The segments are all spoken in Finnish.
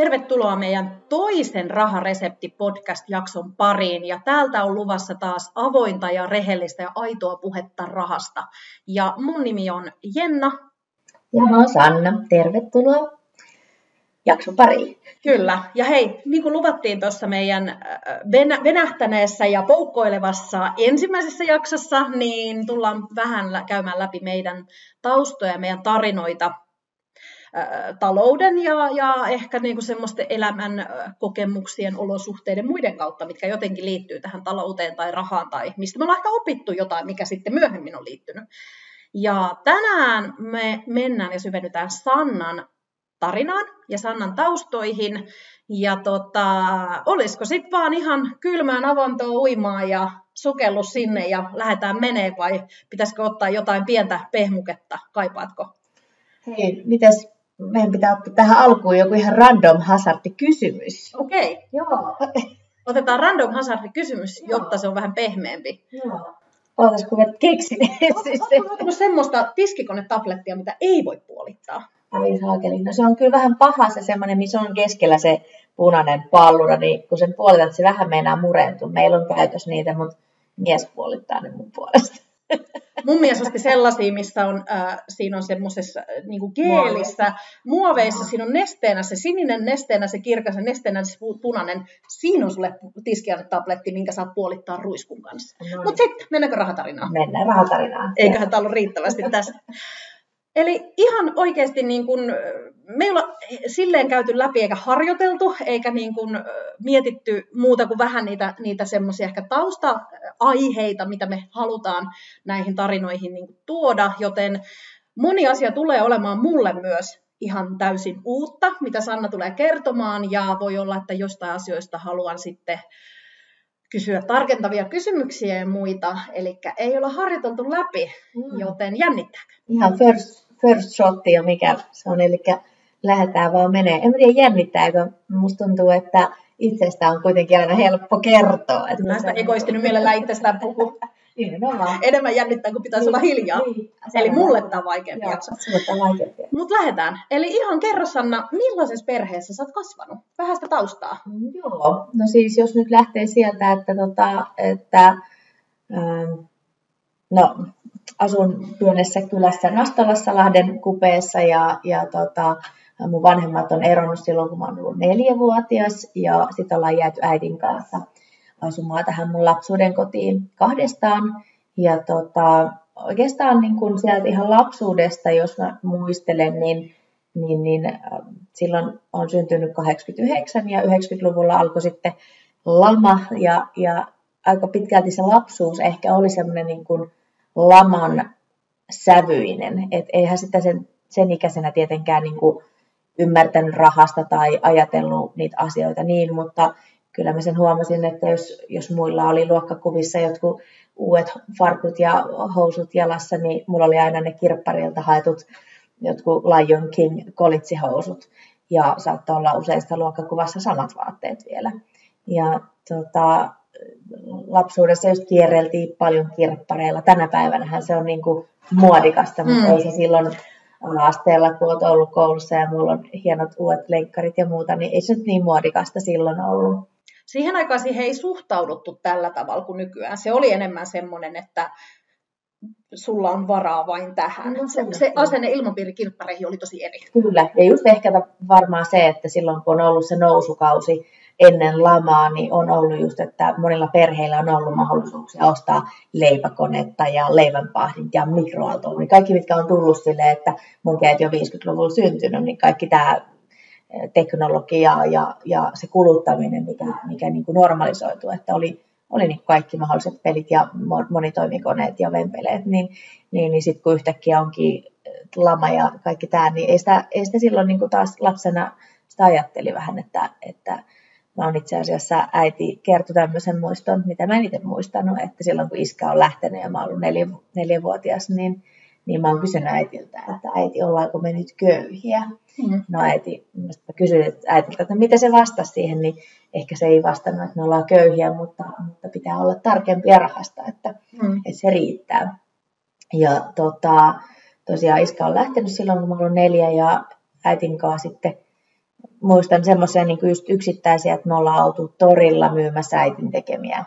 Tervetuloa meidän toisen Raharesepti-podcast-jakson pariin. Ja täältä on luvassa taas avointa ja rehellistä ja aitoa puhetta rahasta. Ja mun nimi on Jenna. Ja mä oon Sanna. Tervetuloa jakson pariin. Kyllä. Ja hei, niin kuin luvattiin tuossa meidän äh, venähtäneessä ja poukkoilevassa ensimmäisessä jaksossa, niin tullaan vähän käymään läpi meidän taustoja ja meidän tarinoita talouden ja, ja ehkä niin kuin semmoisten elämän kokemuksien, olosuhteiden muiden kautta, mitkä jotenkin liittyy tähän talouteen tai rahaan tai mistä me ollaan ehkä opittu jotain, mikä sitten myöhemmin on liittynyt. Ja tänään me mennään ja syvennytään Sannan tarinaan ja Sannan taustoihin. Ja tota, olisiko sitten vaan ihan kylmään avantoon uimaan ja sukellus sinne ja lähdetään menee vai pitäisikö ottaa jotain pientä pehmuketta, kaipaatko? Hei, mites meidän pitää ottaa tähän alkuun joku ihan random hazardi-kysymys. Okei. Okay. Joo. Otetaan random hazardi-kysymys, Joo. jotta se on vähän pehmeämpi. Joo. Ootas, kun mä keksin. Onko semmoista tiskikonetablettia, mitä ei voi puolittaa? Ai saakeli. No se on kyllä vähän paha se semmoinen, missä on keskellä se punainen pallura, niin kun sen puolitat, se vähän meinaa murentua. Meillä on käytös niitä, mutta mies puolittaa ne mun puolesta. Mun mielestä sellaisia, missä on, äh, siinä on semmoisessa äh, niin geelissä, muoveissa, siinä on nesteenä se sininen, nesteenä se kirkas ja nesteenä se punainen. Siinä on sulle tabletti, minkä saat puolittaa ruiskun kanssa. No. Mutta sitten, mennäänkö rahatarinaan? Mennään rahatarinaan. Eiköhän tämä ollut riittävästi tässä. Eli ihan oikeasti niin kuin, me ei olla silleen käyty läpi eikä harjoiteltu, eikä niin kuin mietitty muuta kuin vähän niitä, niitä semmoisia ehkä tausta-aiheita, mitä me halutaan näihin tarinoihin niin tuoda, joten moni asia tulee olemaan mulle myös ihan täysin uutta, mitä Sanna tulee kertomaan, ja voi olla, että jostain asioista haluan sitten kysyä tarkentavia kysymyksiä ja muita, eli ei olla harjoiteltu läpi, mm. joten jännittääkö? Ihan first, first shot ja mikä se on, eli lähdetään vaan menee. En tiedä jännittääkö, musta tuntuu, että itsestä on kuitenkin aina helppo kertoa. Että Mä sitä egoistinut mielellään itsestään puhua. Enemmän jännittää, kun pitäisi niin, olla hiljaa. Niin, Eli mulle tämä on vaikeampi Joo, jakso. Mutta lähdetään. Eli ihan kerro Sanna, millaisessa perheessä sä oot kasvanut? Vähän sitä taustaa. Mm, joo, no siis jos nyt lähtee sieltä, että, tota, että ähm, no, asun pienessä kylässä Nastolassa Lahden kupeessa ja, ja tota, mun vanhemmat on eronnut silloin, kun mä oon ollut neljävuotias ja sitten ollaan jääty äidin kanssa asumaan tähän mun lapsuuden kotiin kahdestaan. Ja tota, oikeastaan niin kun sieltä ihan lapsuudesta, jos mä muistelen, niin, niin, niin äh, silloin on syntynyt 89 ja 90-luvulla alkoi sitten lama ja, ja aika pitkälti se lapsuus ehkä oli semmoinen niin kuin laman sävyinen. Et eihän sitä sen, sen ikäisenä tietenkään niin kuin ymmärtänyt rahasta tai ajatellut niitä asioita niin, mutta kyllä mä sen huomasin, että jos, jos muilla oli luokkakuvissa jotkut uudet farkut ja housut jalassa, niin mulla oli aina ne kirpparilta haetut jotkut Lion King kolitsihousut ja saattoi olla useista luokkakuvassa samat vaatteet vielä. Ja tota, lapsuudessa just kierreltiin paljon kirppareilla. Tänä päivänä se on niin kuin muodikasta, mutta mm. ei se silloin asteella, kun olet ollut koulussa ja mulla on hienot uudet leikkarit ja muuta, niin ei se nyt niin muodikasta silloin ollut. Siihen aikaan siihen ei suhtauduttu tällä tavalla kuin nykyään. Se oli enemmän semmoinen, että sulla on varaa vain tähän. No, se, se asenne ilmapiiri kirppareihin oli tosi eri. Kyllä, ja just ehkä varmaan se, että silloin kun on ollut se nousukausi, ennen lamaa, niin on ollut just, että monilla perheillä on ollut mahdollisuuksia ostaa leipäkonetta ja leivänpahdinta ja mikroaaltoa. kaikki, mitkä on tullut sille, että mun on 50-luvulla syntynyt, niin kaikki tämä eh, teknologia ja, ja se kuluttaminen, mikä, mikä niin kuin normalisoitu, että oli, oli niin kaikki mahdolliset pelit ja monitoimikoneet ja vempeleet, niin, niin, niin sitten kun yhtäkkiä onkin eh, lama ja kaikki tämä, niin ei sitä, ei sitä silloin niin kuin taas lapsena sitä ajatteli vähän, että, että Mä oon itse asiassa, äiti kertoi tämmöisen muiston, mitä mä en itse muistanut, että silloin kun iskä on lähtenyt ja mä oon ollut neljä, neljävuotias, niin, niin mä oon kysynyt äitiltä, että äiti, ollaanko me nyt köyhiä? Mm. No äiti, mä kysyin äitiltä, että mitä se vastasi siihen, niin ehkä se ei vastannut, että me ollaan köyhiä, mutta, mutta pitää olla tarkempia rahasta, että, mm. että se riittää. Ja tota, tosiaan iskä on lähtenyt silloin, kun mä ollut neljä ja äitin kanssa sitten muistan semmoisia niin yksittäisiä, että me ollaan oltu torilla myymässä äitin tekemiä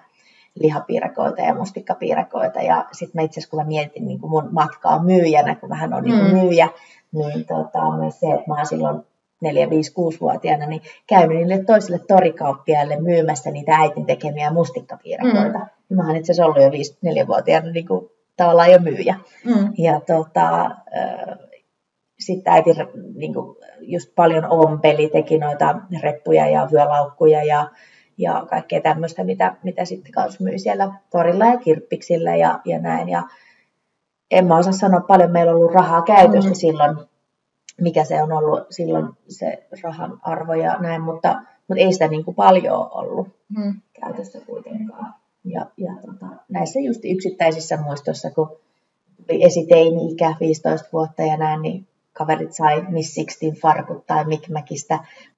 lihapiirakoita ja mustikkapiirakoita. Ja sitten mä itse asiassa, kun mä mietin niin kuin mun matkaa myyjänä, kun vähän on niin mm. myyjä, niin tota, myös se, että mä oon silloin 4, 5, 6-vuotiaana, niin käynyt niille toisille torikauppiaille myymässä niitä äitin tekemiä mustikkapiirakoita. Mm. Mä oon itse asiassa ollut jo 5-4-vuotiaana niin kuin, tavallaan jo myyjä. Mm. Ja tota, sitten äiti niin kuin, just paljon ompeli, teki noita reppuja ja vyölaukkuja ja, ja kaikkea tämmöistä, mitä, mitä sitten kanssa myi siellä torilla ja kirppiksillä ja, ja näin. Ja en mä osaa sanoa paljon, meillä on ollut rahaa käytössä mm. silloin, mikä se on ollut silloin se rahan arvo ja näin, mutta, mutta ei sitä niin kuin paljon ollut mm. käytössä kuitenkaan. Ja, ja tota, näissä just yksittäisissä muistoissa, kun esiteini-ikä 15 vuotta ja näin, niin kaverit sai Miss Sixtin farkut tai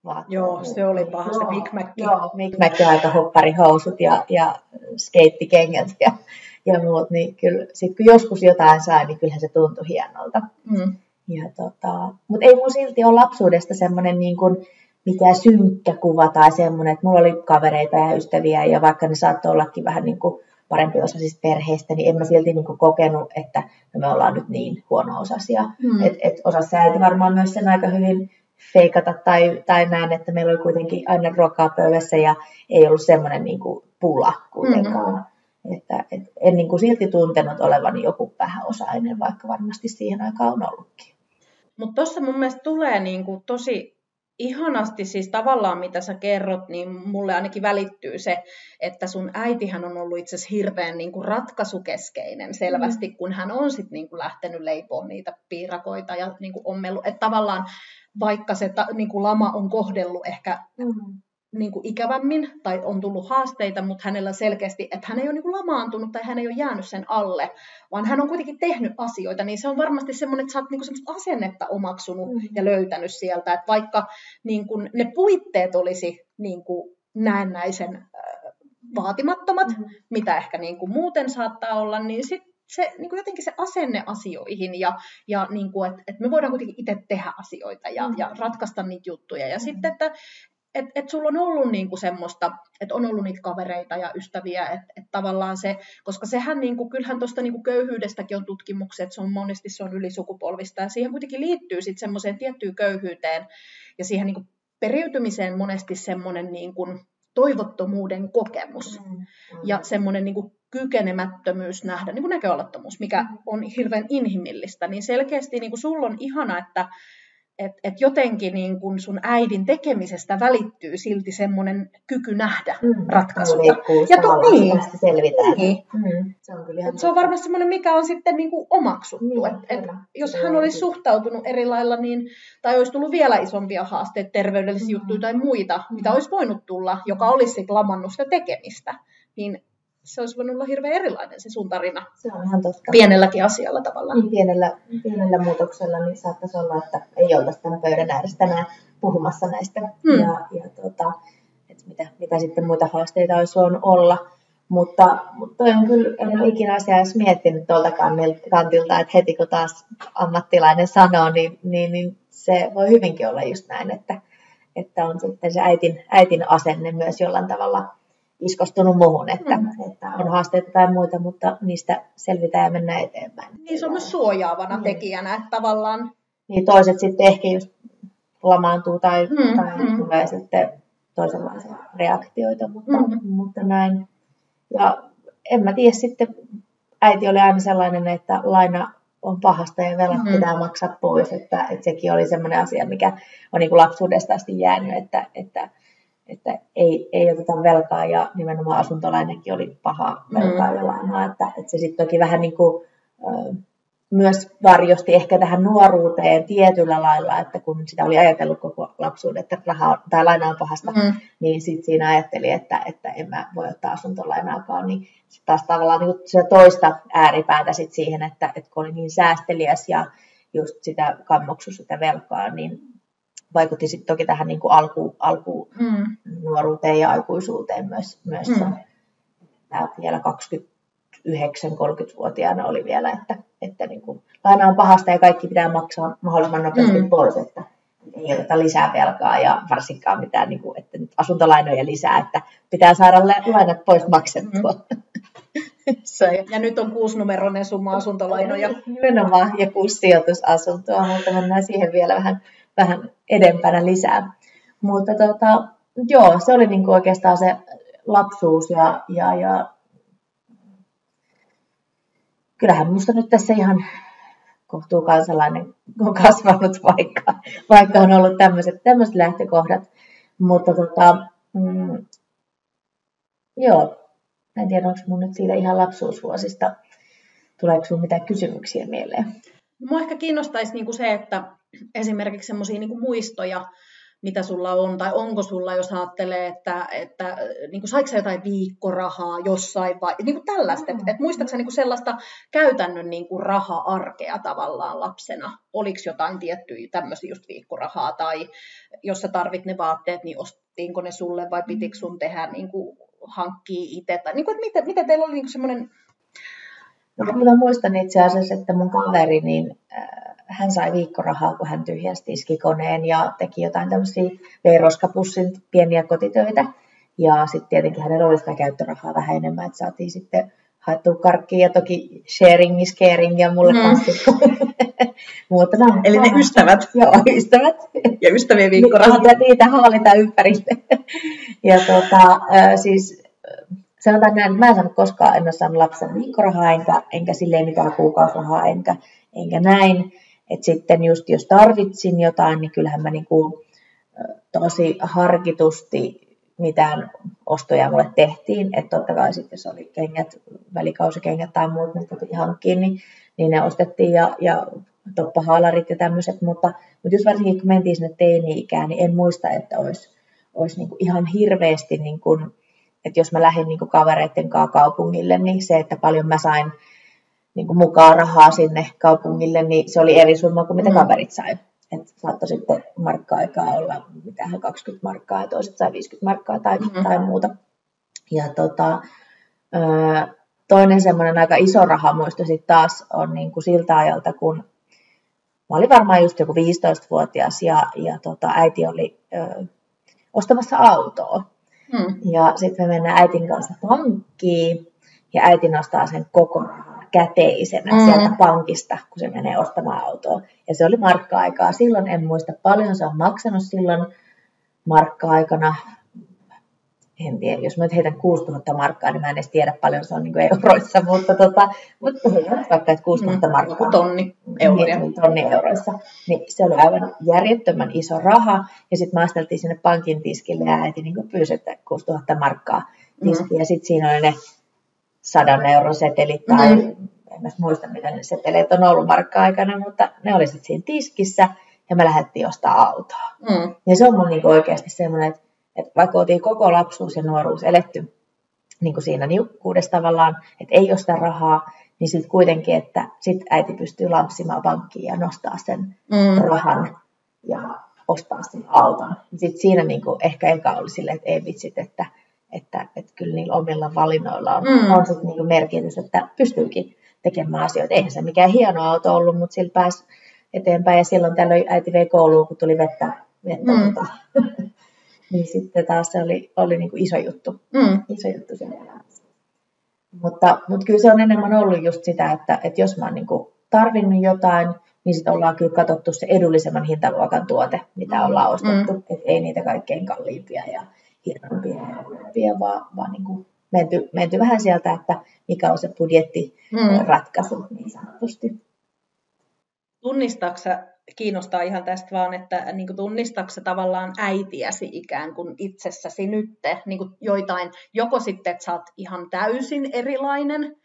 vaatteet. Joo, se oli paha se Mac. Joo, Mac aika hopparihousut ja, ja skeittikengät ja, ja muut, niin kyllä sit kun joskus jotain sai, niin kyllähän se tuntui hienolta. Mm. Ja tota, mutta ei mun silti ole lapsuudesta semmoinen niin kuin, mikään synkkä kuva tai semmoinen, että mulla oli kavereita ja ystäviä ja vaikka ne saattoi ollakin vähän niin kuin parempi osaisista perheistä, niin en mä silti niin kuin kokenut, että me ollaan nyt niin huono-osaisia. Mm. Et, et osassa äiti varmaan myös sen aika hyvin feikata tai, tai näin, että meillä oli kuitenkin aina ruokaa pöydässä ja ei ollut semmoinen niin kuin pula kuitenkaan. Mm. Että, et en niin kuin silti tuntenut olevani joku vähäosainen, vaikka varmasti siihen aikaan on ollutkin. Mutta tuossa mun mielestä tulee niin kuin tosi ihanasti siis tavallaan, mitä sä kerrot, niin mulle ainakin välittyy se, että sun äitihän on ollut itse asiassa hirveän niin kuin ratkaisukeskeinen selvästi, mm. kun hän on sitten niin kuin lähtenyt leipoon niitä piirakoita ja niin kuin ommellut. Että tavallaan vaikka se ta, niin kuin lama on kohdellut ehkä mm niin kuin ikävämmin tai on tullut haasteita, mutta hänellä selkeästi, että hän ei ole niin kuin lamaantunut tai hän ei ole jäänyt sen alle, vaan hän on kuitenkin tehnyt asioita, niin se on varmasti semmoinen, että sä oot niin kuin semmoista asennetta omaksunut mm. ja löytänyt sieltä, että vaikka niin kuin ne puitteet olisi niin kuin näennäisen äh, vaatimattomat, mm. mitä ehkä niin kuin muuten saattaa olla, niin sitten se, niin kuin jotenkin se asenne asioihin ja, ja niin kuin, että, että me voidaan kuitenkin itse tehdä asioita ja, mm. ja ratkaista niitä juttuja. Ja mm. sitten, että, että et sulla on ollut niinku semmoista, että on ollut niitä kavereita ja ystäviä, että et tavallaan se, koska sehän niinku, kyllähän tuosta niinku köyhyydestäkin on tutkimuksia, että se on monesti se on ylisukupolvista ja siihen kuitenkin liittyy sitten semmoiseen tiettyyn köyhyyteen ja siihen niinku periytymiseen monesti semmoinen niinku toivottomuuden kokemus mm, mm. ja semmoinen niinku kykenemättömyys nähdä, niin kuin näköalattomuus, mikä mm. on hirveän inhimillistä, niin selkeästi niin kuin sulla on ihana, että että et jotenkin niin kun sun äidin tekemisestä välittyy silti semmoinen kyky nähdä mm, ratkaisuja. Ja to, niin, selvitään. Niin. Mm, se on, kyllä se on varmasti semmoinen, mikä on sitten niin kuin omaksuttu. Niin, et, et jos hän olisi suhtautunut eri lailla, niin, tai olisi tullut vielä isompia haasteita, terveydellisiä mm. juttuja tai muita, mitä olisi voinut tulla, joka olisi sitten lamannut sitä tekemistä, niin se olisi voinut olla hirveän erilainen se sun tarina. Se on ihan totta. Pienelläkin asialla tavallaan. Niin pienellä, pienellä muutoksella niin saattaisi olla, että ei oltaisi tämän pöydän ääressä tänään puhumassa näistä. Hmm. Ja, ja tota, että mitä, mitä sitten muita haasteita olisi voinut olla. Mutta, mutta toi on kyllä, en ole ikinä asiaa edes miettinyt tuolta kantilta, että heti kun taas ammattilainen sanoo, niin, niin, niin se voi hyvinkin olla just näin, että, että on sitten se äitin, äitin asenne myös jollain tavalla iskostunut muuhun, että, mm. että on haasteita tai muita, mutta niistä selvitään ja mennään eteenpäin. Niin se on myös suojaavana mm. tekijänä, että tavallaan... Niin toiset sitten ehkä just lamaantuu tai, mm. tai mm. tulee sitten toisenlaisia reaktioita, mutta, mm. mutta näin. Ja en mä tiedä sitten, äiti oli aina sellainen, että laina on pahasta ja velat mm. pitää maksaa pois, että, että sekin oli semmoinen asia, mikä on niin kuin lapsuudesta asti jäänyt, että, että että ei, ei oteta velkaa ja nimenomaan asuntolainenkin oli paha velkaa mm. ja lainaa, että, että se sitten toki vähän niin kuin, myös varjosti ehkä tähän nuoruuteen tietyllä lailla, että kun sitä oli ajatellut koko lapsuuden, että rahaa tai laina on pahasta, mm. niin sitten siinä ajatteli, että, että en mä voi ottaa asuntolainaakaan, niin sitten taas tavallaan niin se toista ääripäätä sit siihen, että, että kun oli niin säästeliäs ja just sitä kammoksu sitä velkaa, niin vaikutti sitten toki tähän niin kuin alku, alku mm. nuoruuteen ja aikuisuuteen myös. myös mm. Tämä vielä 29-30-vuotiaana oli vielä, että, että niin kuin, laina on pahasta ja kaikki pitää maksaa mahdollisimman nopeasti mm. pois, että, ei oteta lisää velkaa ja varsinkaan mitään niin kuin, että nyt asuntolainoja lisää, että pitää saada lainat pois maksettua. Mm. Ja nyt on kuusinumeroinen summa asuntolainoja. Nimenomaan, ja kuusi sijoitusasuntoa, mutta mennään siihen vielä vähän, vähän edempänä lisää. Mutta tota, joo, se oli niin kuin oikeastaan se lapsuus ja, ja, ja kyllähän minusta nyt tässä ihan kohtuu kansalainen on kasvanut, vaikka, vaikka on ollut tämmöiset, tämmöiset lähtökohdat. Mutta tota, mm, joo, en tiedä, onko mun nyt siitä ihan lapsuusvuosista, tuleeko sinulla mitään kysymyksiä mieleen? Mua ehkä kiinnostaisi niinku se, että esimerkiksi semmoisia niinku muistoja, mitä sulla on, tai onko sulla, jos ajattelee, että, että niin kuin, saiko jotain viikkorahaa jossain, vai niin kuin tällaista, että, että muistaakseni niin kuin sellaista käytännön niin kuin raha-arkea tavallaan lapsena, oliko jotain tiettyjä tämmöisiä just viikkorahaa, tai jos sä tarvit ne vaatteet, niin ostettiinko ne sulle, vai pitikö sun tehdä niin kuin, hankkii itse, tai niin kuin, että mitä, mitä teillä oli niin semmoinen... No, mä muistan itse asiassa, että mun kaveri, niin äh, hän sai viikkorahaa, kun hän tyhjäsi tiskikoneen ja teki jotain tämmöisiä V-roskapussin pieniä kotitöitä. Ja sitten tietenkin hänellä oli sitä käyttörahaa vähän enemmän, että saatiin sitten haettua karkkiin ja toki sharing is caring ja mulle mm. kanssa. Mutta no, Eli ne ystävät. Joo, ystävät. Ja ystävien viikkorahat. Ja niitä haalitaan ympärille. ja tota, siis sanotaan näin, mä en saanut koskaan, en ole saanut lapsen viikkorahaa, enkä, enkä silleen mitään kuukausirahaa, enkä, enkä näin. Et sitten just jos tarvitsin jotain, niin kyllähän mä niin kuin, tosi harkitusti mitään ostoja mulle tehtiin. Että totta kai sitten jos oli kengät, välikausikengät tai muut, mitkä piti hankkia, niin, niin ne ostettiin ja, ja toppahaalarit ja tämmöiset. Mutta, mutta just varsinkin kun mentiin sinne teini-ikään, niin en muista, että olisi, olisi niin kuin ihan hirveästi, niin että jos mä lähdin niin kuin kavereiden kanssa kaupungille, niin se, että paljon mä sain niin kuin mukaan rahaa sinne kaupungille, niin se oli eri summa kuin mitä mm. kaverit sai. Et saattoi sitten markka-aikaa olla mitähän 20 markkaa ja toiset sai 50 markkaa tai, mm. tai muuta. Ja tota, toinen semmoinen aika iso rahamuisto sitten taas on niin kuin siltä ajalta, kun mä olin varmaan just joku 15-vuotias ja, ja tota, äiti oli ö, ostamassa autoa. Mm. Ja sitten me mennään äitin kanssa pankkiin ja äiti nostaa sen koko rahan käteisenä mm. sieltä pankista, kun se menee ostamaan autoa. Ja se oli markka-aikaa. Silloin en muista paljon se on maksanut silloin markka-aikana. En tiedä, jos mä nyt heitän 6000 markkaa, niin mä en edes tiedä paljon se on niin euroissa, mutta, tota, mutta vaikka, että 6000 mm, markkaa. tonni euroja. Niin, tonni euroissa. Niin se oli aivan järjettömän iso raha. Ja sitten mä asteltiin sinne pankin tiskille ja äiti niin pyysi, että 6000 markkaa tiskiä. Mm. Ja sitten siinä oli ne sadan euron setelit tai mm. en mä muista, mitä ne seteleet on ollut markka-aikana, mutta ne oli sitten siinä tiskissä ja me lähdettiin ostaa autoa. Mm. Ja se on mun niinku oikeasti semmoinen, että, että vaikka oltiin koko lapsuus ja nuoruus eletty niin kuin siinä niukkuudessa tavallaan, että ei ole sitä rahaa, niin sitten kuitenkin, että sit äiti pystyy lampsimaan pankkiin ja nostaa sen mm. rahan ja ostaa sen auton. Sitten siinä niin kuin ehkä eka oli silleen, että ei vitsit, että että, että kyllä niillä omilla valinnoilla on, mm. on sit niinku merkitys, että pystyykin tekemään asioita. Eihän se mikään hieno auto ollut, mutta sillä pääsi eteenpäin ja silloin tällöin äiti vei kouluun, kun tuli vettä. vettä mm. Tota. niin sitten taas se oli, oli niinku iso juttu. Mm. Iso juttu mutta, mutta kyllä se on enemmän ollut just sitä, että, että jos mä oon niinku tarvinnut jotain, niin sitten ollaan kyllä katsottu se edullisemman hintaluokan tuote, mitä mm. ollaan ostettu. Mm. Että ei niitä kaikkein kalliimpia ja hienompia ja vaan, vaan niin kuin menty, menty vähän sieltä, että mikä on se budjettiratkaisu mm. niin sanotusti. Tunnistaako kiinnostaa ihan tästä vaan, että niin kuin tavallaan äitiäsi ikään kuin itsessäsi nyt, niin kuin joitain, joko sitten, että sä oot ihan täysin erilainen,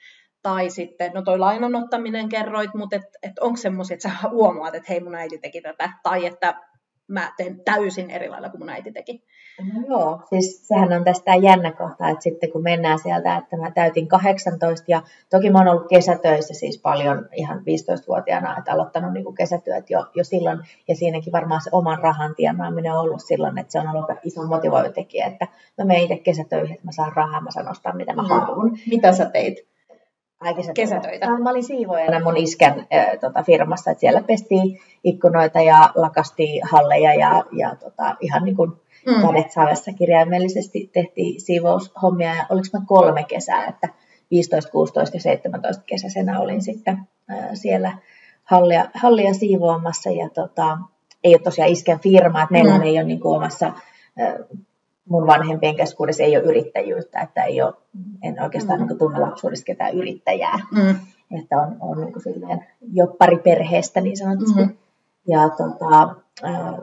tai sitten, no toi lainanottaminen kerroit, mutta et, et onko semmoisia, että sä huomaat, että hei mun äiti teki tätä, tai että mä teen täysin eri lailla kuin mun äiti teki. No joo, siis sehän on tästä jännä kohta, että sitten kun mennään sieltä, että mä täytin 18 ja toki mä oon ollut kesätöissä siis paljon ihan 15-vuotiaana, että aloittanut niin kesätyöt jo, jo silloin ja siinäkin varmaan se oman rahan tienaaminen on ollut silloin, että se on ollut iso motivoiva tekijä, että mä menen itse kesätöihin, että mä saan rahaa, mä saan ostaa mitä mä mm. haluan. Mitä sä teit? Kesätöitä. Mä olin siivoajana mun iskän äh, tota, firmassa, että siellä pestiin ikkunoita ja lakastiin halleja ja, ja tota, ihan niin kuin mm. kädet savessa kirjaimellisesti tehtiin siivoushommia ja oliko mä kolme kesää, että 15, 16 ja 17 kesäisenä olin sitten äh, siellä hallia, hallia siivoamassa ja tota, ei ole tosiaan isken firma, että meillä mm. ei ole niin kuin omassa äh, mun vanhempien keskuudessa ei ole yrittäjyyttä, että ei ole, en oikeastaan mm. niin tunne lapsuudesta ketään yrittäjää, mm. että on, on niin kuin silleen joppari perheestä niin sanotusti. Mm. Ja tota, äh,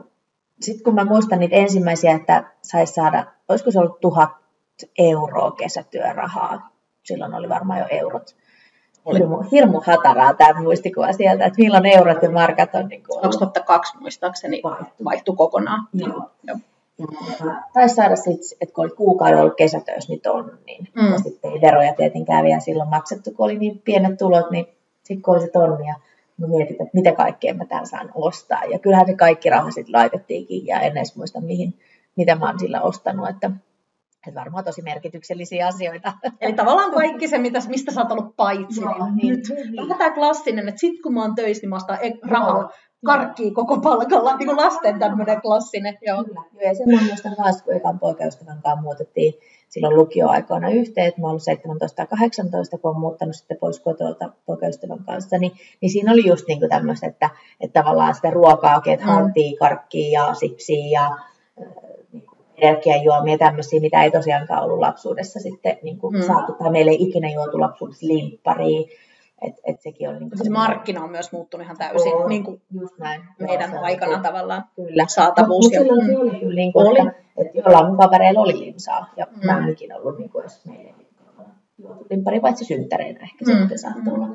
sitten kun mä muistan niitä ensimmäisiä, että saisi saada, olisiko se ollut tuhat euroa kesätyörahaa, silloin oli varmaan jo eurot. Hirmu, hirmu hataraa tämä muistikuva sieltä, että milloin eurot ja markat on. Niin kuin 2002 muistaakseni vaihtui kokonaan. Joo. Joo. Taisi saada sitten, että kun oli kuukauden ollut kesätöissä, niin tonnin. Mm. Ja sitten ei veroja tietenkään vielä silloin maksettu, kun oli niin pienet tulot, niin sitten kun oli se tonni ja mietin, että mitä kaikkea mä täällä saan ostaa. Ja kyllähän se kaikki raha sitten laitettiinkin ja en edes muista, mihin, mitä mä oon sillä ostanut. Että, että varmaan tosi merkityksellisiä asioita. Eli tavallaan kaikki se, mitä, mistä sä oot ollut paitsi. No, niin, nyt. Niin. Vähän tämä klassinen, että sit kun mä oon töissä, niin mä ostan rahaa karkkii koko palkalla, niin kuin lasten tämmöinen klassinen. Joo. Kyllä. Joo, ja sen mä muistan taas, kun ekan poikaystävän kanssa muutettiin silloin lukioaikoina yhteen, että mä ollut 17 tai 18, kun olen muuttanut sitten pois kotolta poikaystävän kanssa, niin, niin siinä oli just niin tämmöistä, että, että tavallaan sitä ruokaa, että mm. hantia, karkkia ja sipsiä ja niin energiajuomia tämmöisiä, mitä ei tosiaankaan ollut lapsuudessa sitten niin kuin mm. saatu, tai meillä ei ikinä juotu lapsuudessa limpparia, et, et sekin on niin siis markkina on myös muuttunut ihan täysin on, niin kuin just näin. meidän Joo, aikana niin, tavallaan kyllä. saatavuus. Mutta silloin se oli kyllä niin kuin, oli. Että, että jollain kavereilla oli limsaa ja mm. mä en ikinä ollut niin kuin, jos meillä juotu limpari, paitsi synttäreinä ehkä mm. sitten saattoi olla.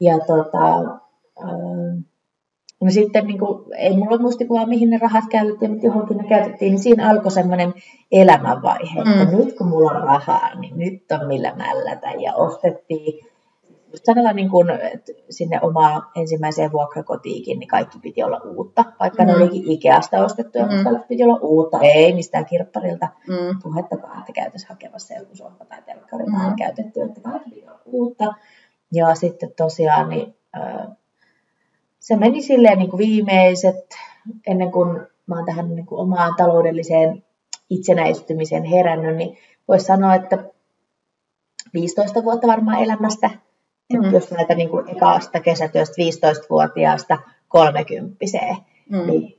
Ja tota, äh, no sitten niin kuin, ei mulla ole muistikuvaa, mihin ne rahat käytettiin, mutta johonkin ne käytettiin, niin siinä alkoi semmoinen elämänvaihe, että mm. nyt kun mulla on rahaa, niin nyt on millä mällätä. Ja ostettiin just niin kuin, että sinne omaa ensimmäiseen vuokrakotiikin, niin kaikki piti olla uutta, vaikka mm. ne olikin Ikeasta ostettuja, mm. mutta piti olla uutta, ei mistään kirpparilta mm. puhettakaan, että käytäisiin hakemassa joku sohva tai telkkari mm. käytetty, että kaikki piti olla uutta. Ja sitten tosiaan, niin, äh, se meni silleen niin kuin viimeiset, ennen kuin mä oon tähän niin kuin omaan taloudelliseen itsenäistymiseen herännyt, niin voisi sanoa, että 15 vuotta varmaan elämästä Mm. Että jos näitä niin kuin ekaasta kesätyöstä 15-vuotiaasta 30 mm. niin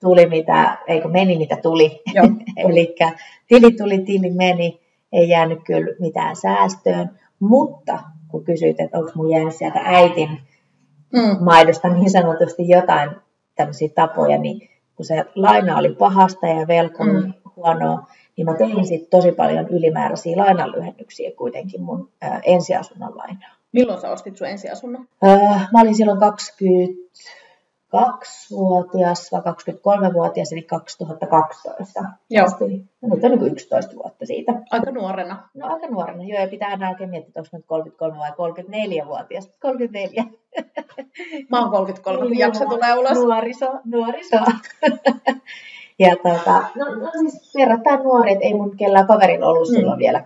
tuli mitä, eikö meni mitä tuli. Eli tili tuli, tili meni, ei jäänyt kyllä mitään säästöön. Mutta kun kysyit, että onko mun jäänyt sieltä äitin mm. maidosta niin sanotusti jotain tämmöisiä tapoja, niin kun se laina oli pahasta ja velka oli mm. huonoa, niin mä tein sitten tosi paljon ylimääräisiä lainanlyhennyksiä kuitenkin mun ensiasunnon lainaa. Milloin sä ostit sun ensiasunnon? Äh, mä olin silloin 22-vuotias vai 23-vuotias, eli 2012. Joo. Ostin, no, nyt on niin 11 vuotta siitä. Aika nuorena. No aika nuorena, joo, ja pitää aina oikein miettiä, onko nyt 33 vai 34-vuotias. 34. Mä oon 33, kun jakso tulee ulos. Nuoriso, nuoriso. ja tota, no, no siis verrattain nuori, että ei mun kellään kaverilla ollut mm. silloin vielä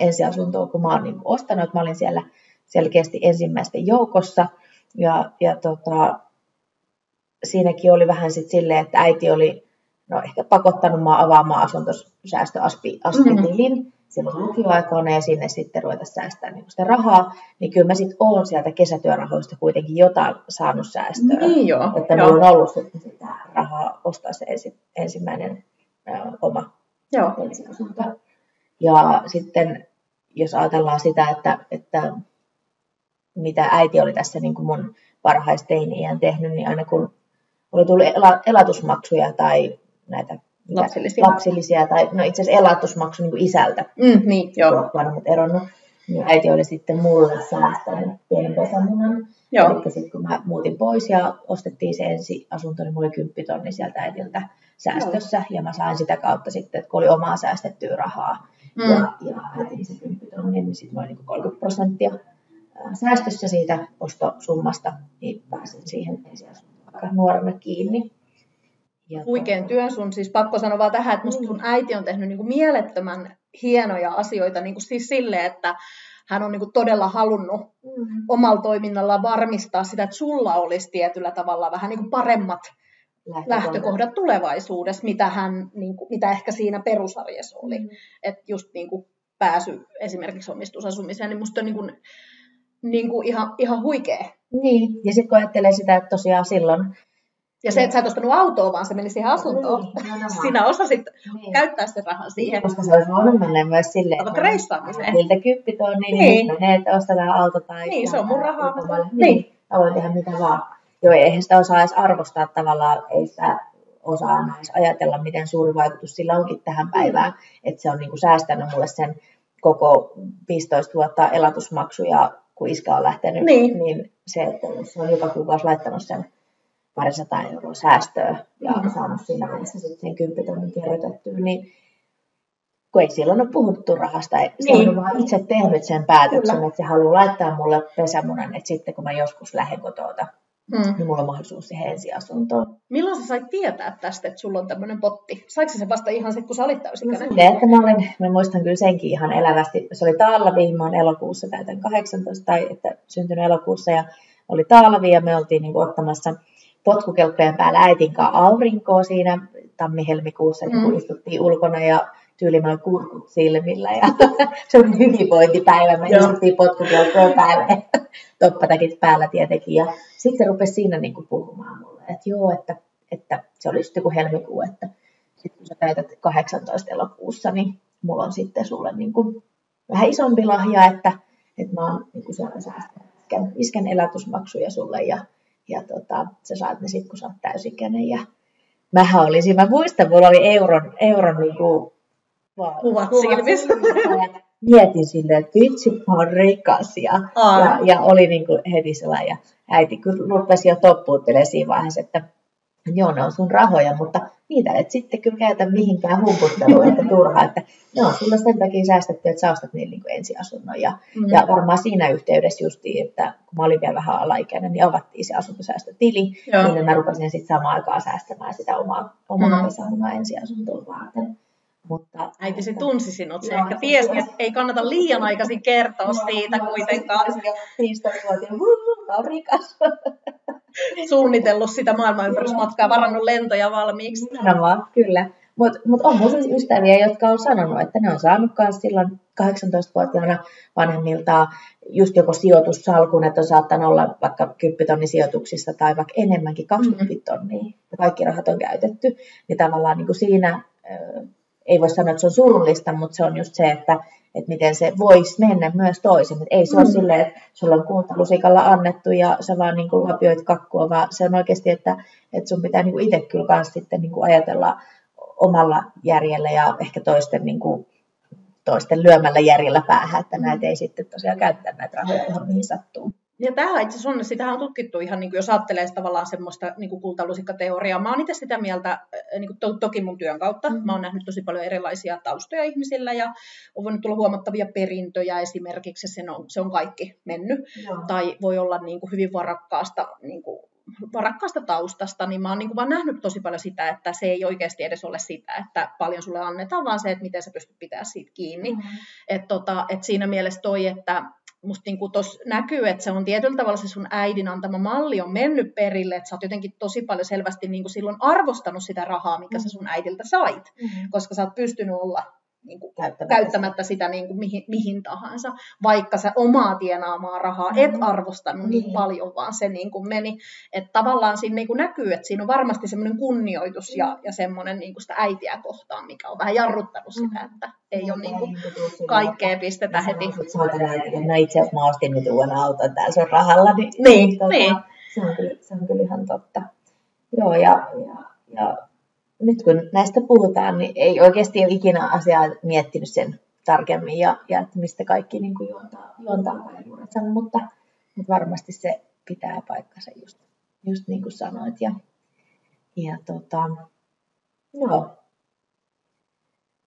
ensiasuntoa, kun mä oon niin ostanut, mä olin siellä selkeästi ensimmäisten joukossa. Ja, ja tota, siinäkin oli vähän sitten silleen, että äiti oli no, ehkä pakottanut mä avaamaan asuntosäästöaspitilin mm-hmm. silloin lukioaikoina ja sinne sitten ruveta säästää niin sitä rahaa, niin kyllä mä sitten oon sieltä kesätyörahoista kuitenkin jotain saanut säästöä. Niin joo. Että joo. mulla on ollut sitten sitä rahaa ostaa se ensi, ensimmäinen ää, oma joo. ensiasunto. Ja sitten jos ajatellaan sitä, että, että mitä äiti oli tässä niin kuin mun varhaisteiniään tehnyt, niin aina kun oli tullut elatusmaksuja tai näitä lapsillisia, lapsillisia tai no itse asiassa elatusmaksu niin kuin isältä, mm, niin, joo. vanhemmat eronnut, niin äiti oli sitten mulle säästänyt pienen pesämunan. Eli sitten kun mä muutin pois ja ostettiin se ensi asunto, niin mulla oli 10 tonni sieltä äitiltä säästössä. Joo. Ja mä sain sitä kautta sitten, että kun oli omaa säästettyä rahaa, mm. ja, ja se 10 tonni, niin sitten mä olin niin 30 prosenttia säästössä siitä ostosummasta, niin pääsin siihen ensiasuntoon aika nuorena kiinni. Ja Huikean to... työn sun, siis pakko sanoa vaan tähän, että musta sun äiti on tehnyt niin kuin mielettömän hienoja asioita niin kuin siis silleen, että hän on niin todella halunnut mm. omalla toiminnallaan varmistaa sitä, että sulla olisi tietyllä tavalla vähän niin paremmat lähtökohdat tulevaisuudessa, mitä, hän, niin kuin, mitä ehkä siinä perusarjessa oli. Mm. Että just niin kuin pääsy esimerkiksi omistusasumiseen, niin musta on niin kuin, niin kuin ihan, ihan huikea. Niin, ja sitten kun ajattelee sitä, että tosiaan silloin... Ja se, että sä et ostanut autoa, vaan se meni siihen asuntoon. Niin, Sinä osasit niin. käyttää sen rahan siihen. Koska se olisi voinut mennä myös silleen, että reissaamiseen. Niiltä on, niin, niin. menee, että ostetaan auto tai... Niin, se on mun rahaa. Niin. niin. Mä voin tehdä mitä vaan. Joo, eihän sitä osaa edes arvostaa tavallaan, ei sitä osaa edes ajatella, miten suuri vaikutus sillä onkin tähän päivään. Että se on niin kuin säästänyt mulle sen koko 15 vuotta elatusmaksuja, kun iska on lähtenyt, niin, niin se, että se on joka kuukausi laittanut sen parisataa euroa säästöä ja mm. saanut siinä välissä sitten sen kymppitonnin niin kun ei silloin ole puhuttu rahasta, se niin. on vaan itse tehnyt sen päätöksen, Kyllä. että se haluaa laittaa mulle pesämunan, että sitten kun mä joskus lähden kotoa, mm. niin mulla on mahdollisuus siihen ensiasuntoon. Milloin sä sait tietää tästä, että sulla on tämmöinen potti? Saiko se vasta ihan sitten, kun sä olit täysikäinen? No, että mä, olin, mä muistan kyllä senkin ihan elävästi. Se oli Taalavi, mä elokuussa täytän 18, tai että syntynyt elokuussa, ja oli Taalavi, ja me oltiin niin ottamassa potkukelkkojen päällä äitin kanssa aurinkoa siinä tammi-helmikuussa, mm. kun istuttiin ulkona, ja tyyli mä kurkut silmillä ja se oli hyvinvointipäivä. Me istuttiin potkukelkojen päälle, toppatakit päällä tietenkin. Ja sitten rupesi siinä niin kuin puhumaan mulle, että joo, että, että se oli sitten joku helmikuu, että sitten kun sä täytät 18 elokuussa, niin mulla on sitten sulle niin kuin vähän isompi lahja, että, että mä oon niin kuin iskän, iskän sulle ja, ja tota, sä saat ne sitten, kun sä oot täysikäinen. Ja mähän olisin, mä muistan, mulla oli euron, euron niin kuin kuvat silmissä. Mietin silleen, että vitsi, mä oon rikas. Ja, ja, ja, oli niin kuin heti sellainen. Ja äiti kyllä rupesi jo toppuuttelemaan siinä vaiheessa, että joo, ne on sun rahoja, mutta niitä et sitten kyllä käytä mihinkään humputteluun, että turhaa, että ne on sulla sen takia säästetty, että sä ostat niillä niin ensiasunnon. Ja, mm. ja varmaan siinä yhteydessä justiin, että kun mä olin vielä vähän alaikäinen, niin avattiin se asuntosäästötili, joo. niin mä rupesin sitten samaan aikaan säästämään sitä omaa, omaa mm. ensiasuntoa varten. Mutta, Äiti se tunsi sinut, se ehkä tiesi, että ei kannata liian aikaisin kertoa siitä kuitenkaan. 15-vuotiaan, on rikas. Suunnitellut sitä maailmanympärysmatkaa, varannut lentoja valmiiksi. Nimenomaan, kyllä. Mutta mut on mun siis ystäviä, jotka on sanonut, että ne on saanut myös silloin 18-vuotiaana vanhemmiltaan just joko sijoitussalkun, että on saattanut olla vaikka 10 tonnin sijoituksissa tai vaikka enemmänkin 20 mm-hmm. tonnia, ja kaikki rahat on käytetty. Niin tavallaan niin kuin siinä ei voi sanoa, että se on surullista, mutta se on just se, että, että miten se voisi mennä myös toisin. Että ei se mm. ole silleen, että sulla on kultalusikalla annettu ja sä vaan niin kuin lapioit kakkua, vaan se on oikeasti, että, että sun pitää niin kuin itse kyllä kans sitten niin kuin ajatella omalla järjellä ja ehkä toisten, niin kuin, toisten lyömällä järjellä päähän, että näitä ei sitten tosiaan käyttää näitä rahoja ihan mihin sattuu. Ja tämä itse asiassa on, sitähän on tutkittu ihan, niin kuin, jos ajattelee tavallaan semmoista niin kuin kultalusikkateoriaa. Mä oon itse sitä mieltä, niin kuin, to, toki mun työn kautta. Mm-hmm. Mä oon nähnyt tosi paljon erilaisia taustoja ihmisillä ja on voinut tulla huomattavia perintöjä esimerkiksi, se on, se on kaikki mennyt. Joo. Tai voi olla niin kuin, hyvin varakkaasta niin kuin, varakkaasta taustasta, niin mä oon niin kuin vaan nähnyt tosi paljon sitä, että se ei oikeasti edes ole sitä, että paljon sulle annetaan, vaan se, että miten sä pystyt pitämään siitä kiinni. Mm-hmm. Et tota, et siinä mielessä toi, että musta niin tuossa näkyy, että se on tietyllä tavalla se sun äidin antama malli on mennyt perille, että sä oot jotenkin tosi paljon selvästi niin kuin silloin arvostanut sitä rahaa, mikä mm. sä sun äidiltä sait, mm. koska sä oot pystynyt olla niin kuin käyttämättä, käyttämättä sitä niin kuin mihin, mihin tahansa, vaikka sä omaa tienaamaa rahaa mm. et arvostanut niin. niin paljon, vaan se niin kuin meni. Että tavallaan siinä niin kuin näkyy, että siinä on varmasti semmoinen kunnioitus mm. ja, ja semmoinen niin kuin sitä äitiä kohtaan, mikä on vähän jarruttanut mm. sitä, että ei mm. ole niin kuin kaikkea pistetä heti. No itse asiassa mä ostin nyt uuden auton täällä sun rahalla, niin, niin, tota, niin. Se, on kyllä, se on kyllä ihan totta. Joo, ja, ja, ja nyt kun näistä puhutaan, niin ei oikeasti ole ikinä asiaa miettinyt sen tarkemmin ja, ja että mistä kaikki niin kuin juontaa, juontaa juurensa, mutta, mutta varmasti se pitää paikkansa just, just niin kuin sanoit. Ja, ja tota, joo.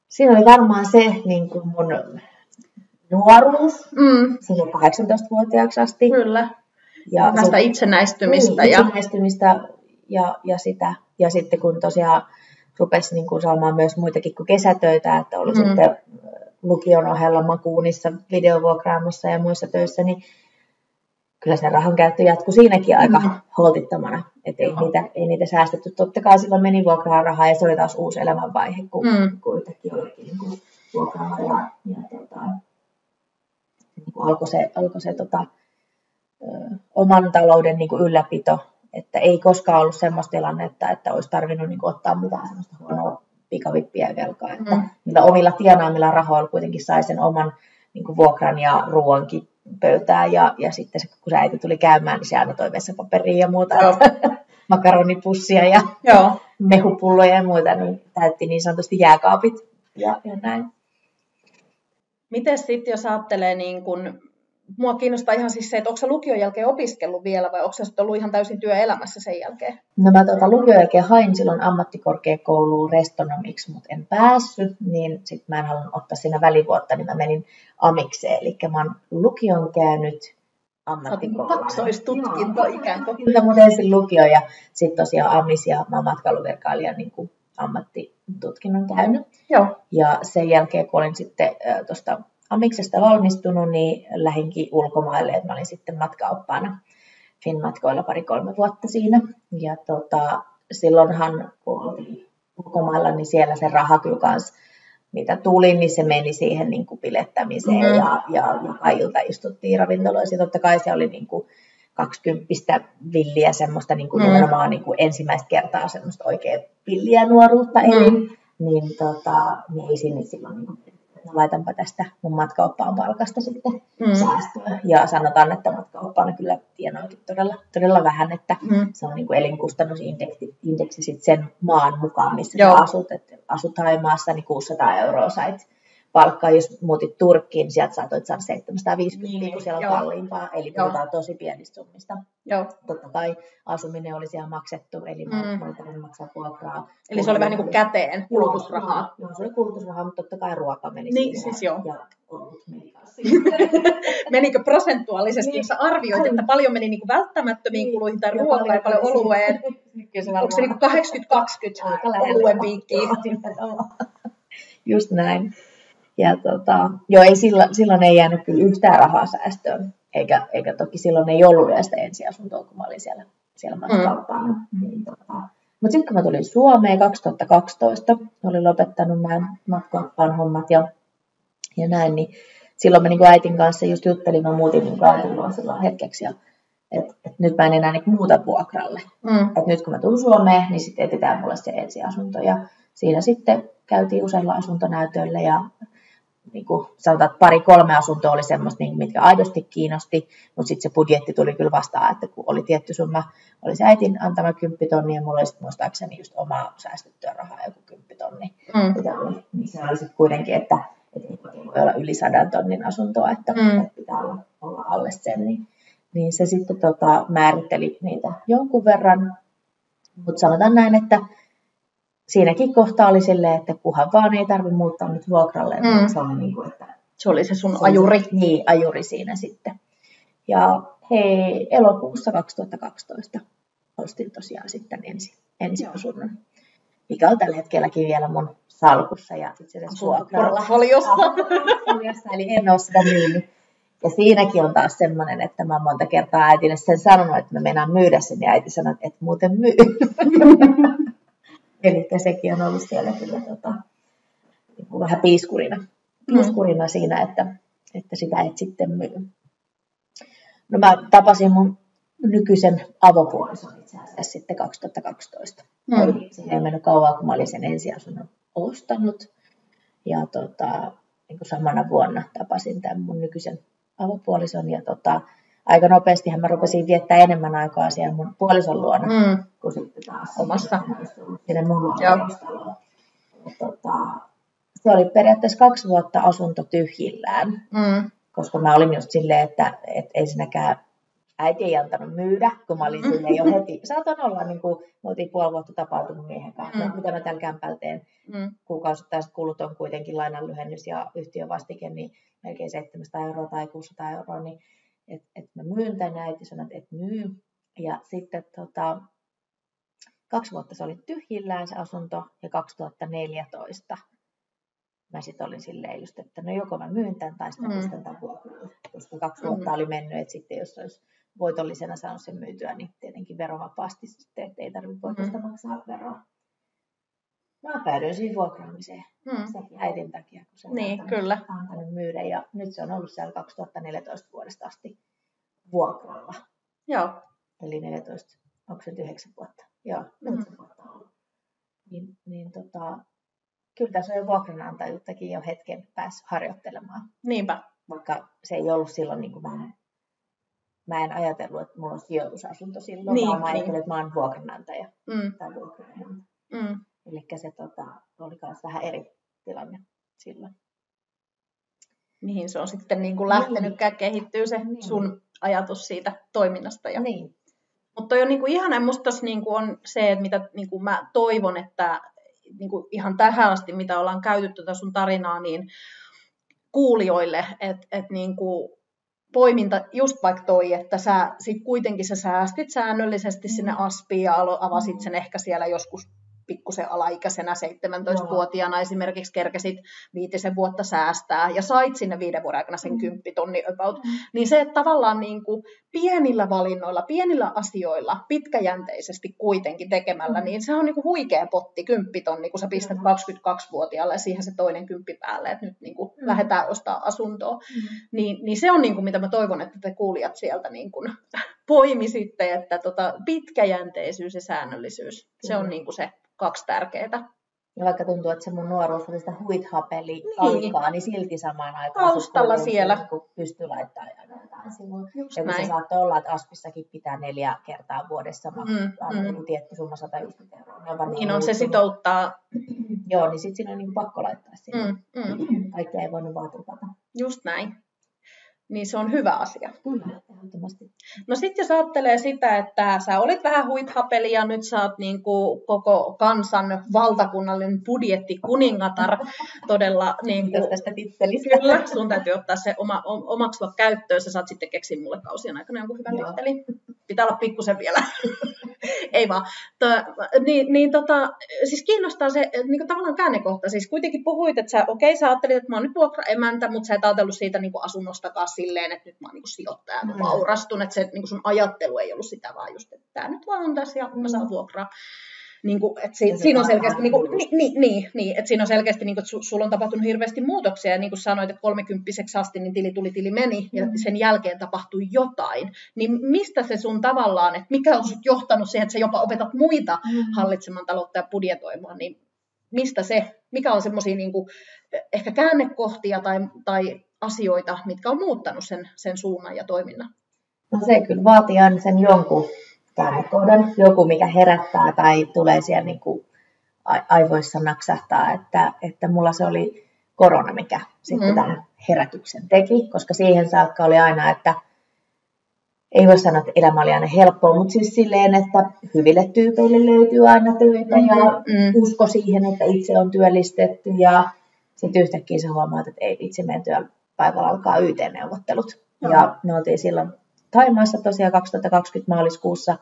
Siinä oli varmaan se niin kuin mun nuoruus, mm. sinne 18-vuotiaaksi asti. Kyllä. Ja Tästä itsenäistymistä. Niin, itsenäistymistä ja, ja, ja, sitä. Ja sitten kun tosiaan rupesi niin kuin saamaan myös muitakin kuin kesätöitä, että oli mm. sitten lukion ohella makuunissa, videovuokraamossa ja muissa töissä, niin kyllä se rahan käyttö jatkui siinäkin aika mm. holtittomana. Että ei niitä, ei niitä säästetty. Totta kai silloin meni vuokraa rahaa ja se oli taas uusi elämänvaihe, kun, mm. kun yhtäkkiä olikin niin kuin vuokraa ja, ja tota, niin kuin alkoi se, alkoi se tota, ö, oman talouden niin kuin ylläpito. Että ei koskaan ollut semmoista tilannetta, että olisi tarvinnut niin kuin ottaa mitään semmoista huonoa pikavippiä ja velkaa. Että mm. niillä omilla tienaamilla rahoilla kuitenkin sai sen oman niin kuin vuokran ja ruoankin pöytään ja, ja sitten se, kun se äiti tuli käymään, niin se aina toi vessapaperia ja muuta, Joo. makaronipussia ja Joo. mehupulloja ja muuta, niin täytti niin sanotusti jääkaapit ja, ja näin. Miten sitten, jos ajattelee niin kun mua kiinnostaa ihan siis se, että onko sä lukion jälkeen opiskellut vielä vai onko sä ollut ihan täysin työelämässä sen jälkeen? No mä tuota, lukion jälkeen hain silloin ammattikorkeakouluun restonomiksi, mutta en päässyt, niin sitten mä en halunnut ottaa siinä välivuotta, niin mä menin amikseen. Eli mä oon lukion käynyt ammattikouluun. Kaksoistutkinto ikään kuin. Kyllä, mutta ensin lukio ja sitten tosiaan amis ja mä oon matkailuverkailija niin kuin ammattitutkinnon käynyt. Joo. Ja sen jälkeen, kun olin sitten äh, tuosta Amiksesta valmistunut, niin lähinkin ulkomaille, että mä olin sitten matkaoppaana Finmatkoilla pari-kolme vuotta siinä. Ja tota, silloinhan, kun oltiin ulkomailla, niin siellä se raha kyllä kans, mitä tuli, niin se meni siihen niin kuin pilettämiseen mm-hmm. ja, ja joka ilta istuttiin ravintoloissa. Totta kai se oli niin kuin 20 villiä semmoista niin kuin mm. nimenomaan niin kuin ensimmäistä kertaa semmoista oikein villiä nuoruutta eli, mm. niin, tota, niin ei sinne silloin niin kuin no laitanpa tästä mun matkaoppaan palkasta sitten mm. säästöä. Ja sanotaan, että matkaoppaana kyllä tienaakin todella, todella vähän, että mm. se on niin kuin elinkustannusindeksi indeksi sit sen maan mukaan, missä Joo. asut. Että asut Haimaassa, niin 600 euroa sait palkkaa, jos muutit Turkkiin, niin sieltä saatoit saada 750, niin, kun siellä on joo. kalliimpaa, eli puhutaan joo. tosi pienistä summista. Joo. Totta kai asuminen oli siellä maksettu, eli mm. mä maksaa vuokraa. Eli se oli vähän niin kuin käteen, kulutusrahaa. Joo, se oli kulutusrahaa, mutta totta kai ruoka meni Niin, siis joo. Ja meni Menikö prosentuaalisesti, niin. jos arvioit, että paljon meni niin kuin välttämättömiin niin. kuluihin tai ruokaan ja paljon olueen? Onko se niin 80-20 oluen piikkiin? Just näin. Ja tota, joo, ei silloin, silloin ei jäänyt kyllä yhtään rahaa säästöön, eikä, eikä toki silloin ei ollut vielä sitä ensiasuntoa, kun mä olin siellä, siellä matkalla. Mm. Niin, tota. Mutta sitten kun mä tulin Suomeen 2012, olin lopettanut nämä matkaoppaan hommat ja, ja näin, niin silloin me niin äitin kanssa just juttelin, mä muutin niin äitin luo silloin hetkeksi ja että et nyt mä en enää niin muuta vuokralle. Mm. Et nyt kun mä tulen Suomeen, niin sitten etsitään mulle se ensiasunto. Ja siinä sitten käytiin useilla asuntonäytöillä ja niin kuin sanotaan, että pari-kolme asuntoa oli semmoista, niin, mitkä aidosti kiinnosti, mutta sitten se budjetti tuli kyllä vastaan, että kun oli tietty summa, oli se äitin antama kymppitonni ja mulla oli sitten muistaakseni just omaa säästettyä rahaa joku kymppitonni. Mm. Oli, niin se oli sitten kuitenkin, että, että ei voi olla yli sadan tonnin asuntoa, että, mm. että pitää olla, olla alle sen, niin, niin se sitten tota, määritteli niitä jonkun verran, mutta sanotaan näin, että siinäkin kohtaa oli silleen, että kuhan vaan ei tarvitse muuttaa nyt vuokralle. Mm. Se, oli niin kuin, että se oli se sun se ajuri. Se, niin, ajuri siinä sitten. Ja hei, elokuussa 2012 ostin tosiaan sitten ensi, ensi asunnon, mikä on tällä hetkelläkin vielä mun salkussa ja itse asiassa vuokralla. Eli en ole sitä myynyt. Ja siinäkin on taas semmoinen, että mä monta kertaa äitille sen sanonut, että mä meinaan myydä sen, ja äiti sanoi, että muuten myy. Eli sekin on ollut siellä kyllä tota, niin vähän piiskurina, piiskurina mm. siinä, että, että sitä et sitten myy. No mä tapasin mun nykyisen avopuolison itse asiassa sitten 2012. Mm. Eli siihen ei mennyt kauan, kun mä olin sen ensiasunnon ostanut. Ja tota, niin kuin samana vuonna tapasin tämän mun nykyisen avopuolison. Ja tota, aika nopeasti mä rupesin viettää enemmän aikaa siellä mun puolison luona, mm. kuin sitten taas omassa sinne mun luona. Tota, se oli periaatteessa kaksi vuotta asunto tyhjillään, mm. koska mä olin just silleen, että, että ensinnäkään äiti ei antanut myydä, kun mä olin silleen jo heti. Saatan olla, niin kuin me oltiin puoli vuotta tapautunut miehen kanssa, mm. mitä mä tällä kämpällä teen. Mm. Kuukausittaiset kulut on kuitenkin lainanlyhennys ja yhtiövastike, niin melkein 700 euroa tai 600 euroa, niin että et mä myyn tän äiti sanoi, että et myy. Ja sitten tota, kaksi vuotta se oli tyhjillään se asunto ja 2014 mä sitten olin silleen just, että no joko mä myyn tämän tai sitten Mm. pistän tämän vuokralle. Koska kaksi Mm. vuotta oli mennyt, että sitten jos olisi voitollisena saanut sen myytyä, niin tietenkin verovapaasti sitten, että ei tarvitse voitosta maksaa veroa. Mä päädyin siihen vuokraamiseen. Mm. Sekin äidin takia, kun se on Niin, antanut, kyllä. antanut myydä. Ja nyt se on ollut siellä 2014 vuodesta asti vuokralla. Joo. Eli 14, onko se nyt 9 vuotta? Joo, Mm. 9 vuotta on ollut. Niin, niin tota, kyllä tässä on jo vuokranantajuuttakin jo hetken pääs harjoittelemaan. Niinpä. Vaikka se ei ollut silloin, niin kuin mä, en, mä en ajatellut, että mulla on sijoitusasunto silloin, Niin, vaan mä niin. ajattelin, että mä oon vuokranantaja Mm. tai vuokranantaja. Mm. Eli se tota, oli myös vähän eri tilanne silloin. Mihin se on sitten niin kuin lähtenytkään kehittyy se Niin. sun ajatus siitä toiminnasta. Ja Niin. Mutta toi on niinku ihana, ja musta tässä niinku on se, että mitä niinku mä toivon, että niinku ihan tähän asti, mitä ollaan käyty tätä sun tarinaa, niin kuulijoille, että et niinku poiminta, just vaikka toi, että sä sit kuitenkin sä säästit säännöllisesti sinne aspiin ja avasit sen ehkä siellä joskus pikkusen alaikäisenä 17-vuotiaana esimerkiksi kerkesit viitisen vuotta säästää ja sait sinne viiden vuoden aikana sen kymppitonni about, niin se, että tavallaan niin kuin pienillä valinnoilla, pienillä asioilla, pitkäjänteisesti kuitenkin tekemällä, Mm. niin se on niin kuin huikea potti, kymppitonni, kun sä pistät Kyllä. 22-vuotiaalle ja siihen se toinen kymppi päälle, että nyt niin kuin Mm. lähdetään ostaa asuntoa. Niin, niin se on niin kuin, mitä mä toivon, että te kuulijat sieltä niin kuin poimisitte, että tota, pitkäjänteisyys ja säännöllisyys, se on niin kuin se kaksi tärkeää. Ja vaikka tuntuu, että se mun nuoruus oli sitä huithapeli Niin. aikaa, niin silti samaan aikaan Taustalla siellä. Niin pystyy laittamaan jotain sivuun. Just Ja kun se saattoi olla, että Aspissakin pitää neljä kertaa vuodessa maksaa Mm, aina mm. joku tietty summa 150 euroa. Ne on Niin on, se sitouttaa. Joo, niin sitten siinä on niin pakko laittaa sinne. Mm, mm, Kaikkea ei voinut vaan tupata. just näin. Niin se on hyvä asia. Kyllä, ehdottomasti. No sitten jos ajattelee sitä, että sä olit vähän huithapeli ja nyt sä oot niin kuin koko kansan valtakunnallinen budjettikuningatar todella niin Kiitos kuin, tästä tittelistä. Kyllä, sun täytyy ottaa se oma, om- omaksua käyttöön. Sä saat sitten keksiä mulle kausien aikana jonkun hyvän Joo. tittelin. Pitää olla pikkusen vielä. Ei vaan. Tö, niin, niin tota, siis kiinnostaa se että niinku tavallaan käännekohta. Siis kuitenkin puhuit, että sä, okei, sä ajattelit, että mä oon nyt vuokraemäntä, mutta sä et ajatellut siitä niinku asunnostakaan silleen, että nyt mä oon niinku sijoittaja, mä Mm. vaurastun, että se niinku sun ajattelu ei ollut sitä, vaan just, että tää nyt vaan on tässä ja mä saan vuokraa. Niin kuin, että si, siinä on selkeästi, niin kuin, kuuluu. niin, niin, niin, että siinä on selkeästi, niin kuin, että su, sulla on tapahtunut hirveästi muutoksia, ja niin kuin sanoit, että kolmekymppiseksi asti, niin tili tuli, tili meni, ja Mm. sen jälkeen tapahtui jotain. Niin mistä se sun tavallaan, että mikä on sut johtanut siihen, että sä jopa opetat muita hallitsemaan taloutta ja budjetoimaan, niin mistä se, mikä on semmoisia niin kuin, ehkä käännekohtia tai, tai asioita, mitkä on muuttanut sen, sen suunnan ja toiminnan? No se kyllä vaatii aina sen jonkun käännekohdan, joku mikä herättää tai tulee siellä niin kuin aivoissa naksahtaa, että, että mulla se oli korona, mikä sitten Mm. tämän herätyksen teki, koska siihen saakka oli aina, että ei voi sanoa, että elämä oli aina helppoa, mutta siis silleen, että hyville tyypeille löytyy aina töitä ja Mm. usko siihen, että itse on työllistetty ja sitten yhtäkkiä sä huomaat, että ei itse meidän työpäivällä alkaa YT-neuvottelut. Joo. Ja me oltiin silloin Taimaassa tosiaan 2020 maaliskuussa,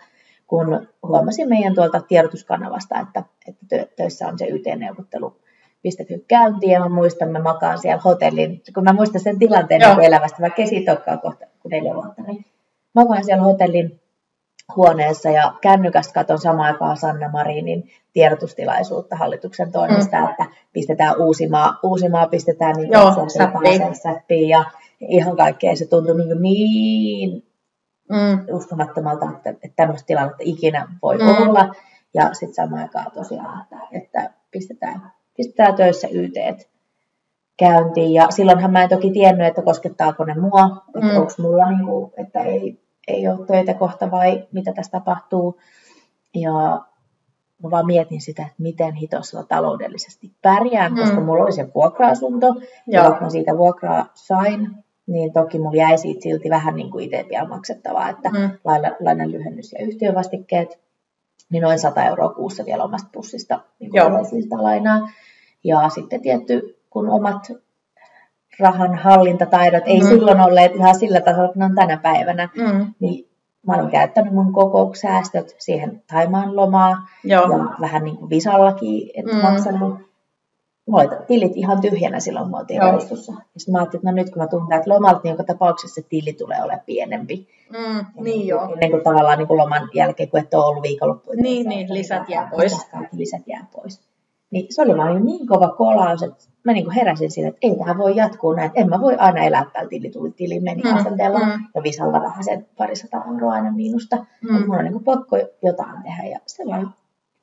kun huomasin meidän tuolta tiedotuskanavasta, että, että tö- töissä on se YT-neuvottelu pistetty käyntiin ja mä muistan, mä makaan siellä hotellin, kun mä muistan sen tilanteen Joo. niin elävästä, vaikka ei siitä olekaan kohta kuin neljä vuotta, niin makaan siellä hotellin huoneessa ja kännykästä katon samaan aikaan Sanna Marinin tiedotustilaisuutta hallituksen toimesta, mm. että pistetään Uusimaa, Uusimaa pistetään niin Joo, säppiin. säppiin ja ihan kaikkea. Se tuntui niin, niin Mm. uskomattomalta, että, että tämmöistä tilannetta ikinä voi Mm. olla. Ja sitten samaan aikaan tosiaan, että, että pistetään, pistetään töissä YT käyntiin. Ja silloinhan mä en toki tiennyt, että koskettaako ne mua, että Mm. onko mulla, niin kuin, että ei, ei ole töitä kohta vai mitä tässä tapahtuu. Ja mä vaan mietin sitä, että miten hitossa taloudellisesti pärjään, Mm. koska mulla oli se vuokra-asunto, ja Joo. mä siitä vuokraa sain, niin toki mulla jäi siitä silti vähän niin kuin itse vielä maksettavaa, että Mm. laina, lainan lyhennys ja yhtiövastikkeet, niin noin 100 euroa kuussa vielä omasta pussista niin Joo. kuin sitä lainaa. Ja sitten tietty, kun omat rahan hallintataidot ei Mm. silloin olleet ihan sillä tasolla, kun ne on tänä päivänä, Mm. niin mä olen käyttänyt mun kokouksäästöt siihen Taimaan lomaa Joo. ja vähän niin kuin visallakin, että mm. maksanut. Mulla oli tilit ihan tyhjänä silloin, kun me oltiin reistussa. Ja sitten mä ajattelin, että no nyt kun mä tunnen täältä lomalta, niin joka tapauksessa se tili tulee olemaan pienempi. Mm, niin joo. Ennen kuin tavallaan niin kuin loman jälkeen, kun et ole ollut viikonloppu. Niin, niin, lisät jää pois. Kaikki lisät jää pois. Niin se oli vaan niin kova kolaus, että mä niin kuin heräsin sille, että ei tähän voi jatkuu näin. En mä voi aina elää tällä tili, tuli tili, meni mm, asenteella. Mm. Ja Visalla vähän se parisataa euroa aina miinusta. Mm. Mutta mulla on niin kuin pakko jotain tehdä. Ja se vaan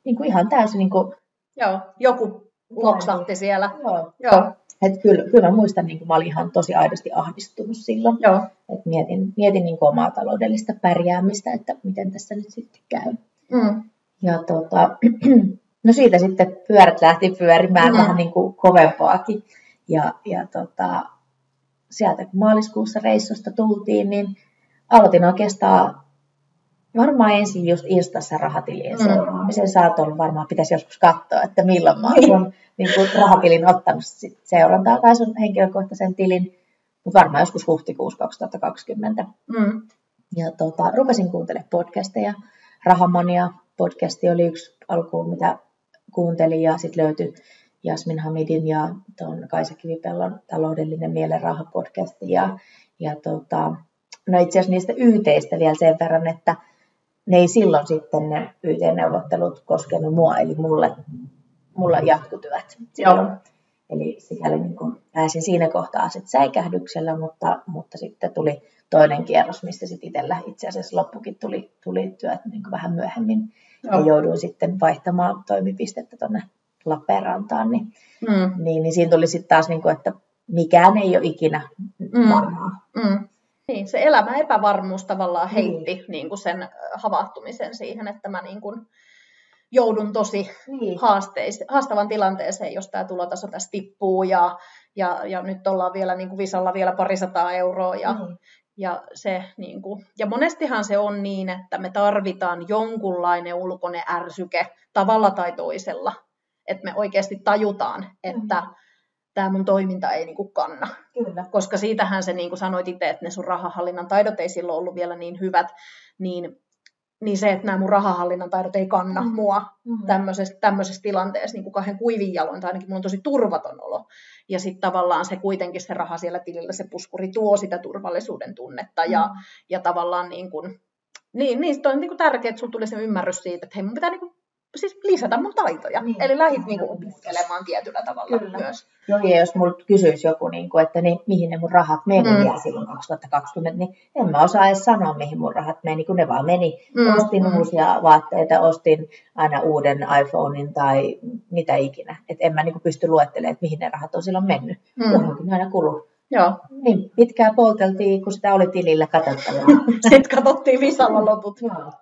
niin kuin ihan täysin niin kuin, Joo, joku loksahti siellä. Joo. Joo. Et kyllä, kyllä mä muistan, niin mä olin ihan tosi aidosti ahdistunut silloin. Joo. Et mietin, mietin niin omaa taloudellista pärjäämistä, että miten tässä nyt sitten käy. Mm. Ja tota, no siitä sitten pyörät lähti pyörimään mm. vähän niin kuin kovempaakin. Ja, ja tota, sieltä kun maaliskuussa reissusta tultiin, niin aloitin oikeastaan varmaan ensin just Instassa rahatilien mm. seuraamisen. Sä oot ollut varmaan, pitäisi joskus katsoa, että milloin mä oon niin kuin rahatilin ottanut sit seurantaa tai sun henkilökohtaisen tilin. Mutta varmaan joskus huhtikuussa 2020. Mm. Ja tota, rupesin kuuntelemaan podcasteja. Rahamania podcasti oli yksi alkuun, mitä kuuntelin ja sitten löytyi Jasmin Hamidin ja tuon Kaisa Kivipellon taloudellinen mielenraha podcasti. Ja, ja tota, no itse asiassa niistä yhteistä vielä sen verran, että ne ei silloin sitten ne YT-neuvottelut koskenut mua, eli mulle, mulla jatkutyvät. Joo. Eli sikäli niin kuin pääsin siinä kohtaa sitten säikähdyksellä, mutta, mutta sitten tuli toinen kierros, missä sitten itsellä itse asiassa loppukin tuli, tuli työt niin kuin vähän myöhemmin. Joo. Ja jouduin sitten vaihtamaan toimipistettä tuonne Lappeenrantaan. Niin, mm. niin, niin siinä tuli sitten taas, niin kuin, että mikään ei ole ikinä mm. varmaa. Mm. Niin, se elämä epävarmuus tavallaan heitti niin. Niin kuin sen havahtumisen siihen, että mä niin kuin joudun tosi niin. haasteis, haastavan tilanteeseen, jos tämä tulotaso tässä tippuu ja, ja, ja nyt ollaan vielä niin kuin Visalla vielä parisataa euroa ja, niin. ja, se, niin kuin, ja monestihan se on niin, että me tarvitaan jonkunlainen ulkoinen ärsyke tavalla tai toisella, että me oikeasti tajutaan, että mm tämä mun toiminta ei niin kuin kanna. Kyllä. Koska siitähän se, niin kuin sanoit itse, että ne sun rahahallinnan taidot ei silloin ollut vielä niin hyvät, niin, niin se, että nämä mun rahahallinnan taidot ei kanna mm. mua mm. tämmöisessä, tämmöisessä tilanteessa niin kuin kahden kuivin jaloin, tai ainakin mulla on tosi turvaton olo. Ja sitten tavallaan se kuitenkin se raha siellä tilillä, se puskuri tuo sitä turvallisuuden tunnetta, ja, ja tavallaan niin kuin, niin, niin, on niin kuin tärkeää, että sulla tulee se ymmärrys siitä, että hei, mun pitää niin kuin siis lisätä mun taitoja. Niin. Eli lähdit niin opiskelemaan tietyllä tavalla Kyllä. myös. Joo, ja jos multa kysyisi joku, niin kuin, että niin, mihin ne mun rahat meni mm. vielä silloin 2020, niin en mä osaa edes sanoa, mihin mun rahat meni, kun ne vaan meni. Mm. Ostin mm. uusia vaatteita, ostin aina uuden iPhonein tai mitä ikinä. Et en mä niin kuin pysty luettelemaan, että mihin ne rahat on silloin mennyt. Mm. Johonkin aina kulu. Joo. Niin, pitkään polteltiin, kun sitä oli tilillä katsottavaa. Sitten katsottiin Visalla loput. Joo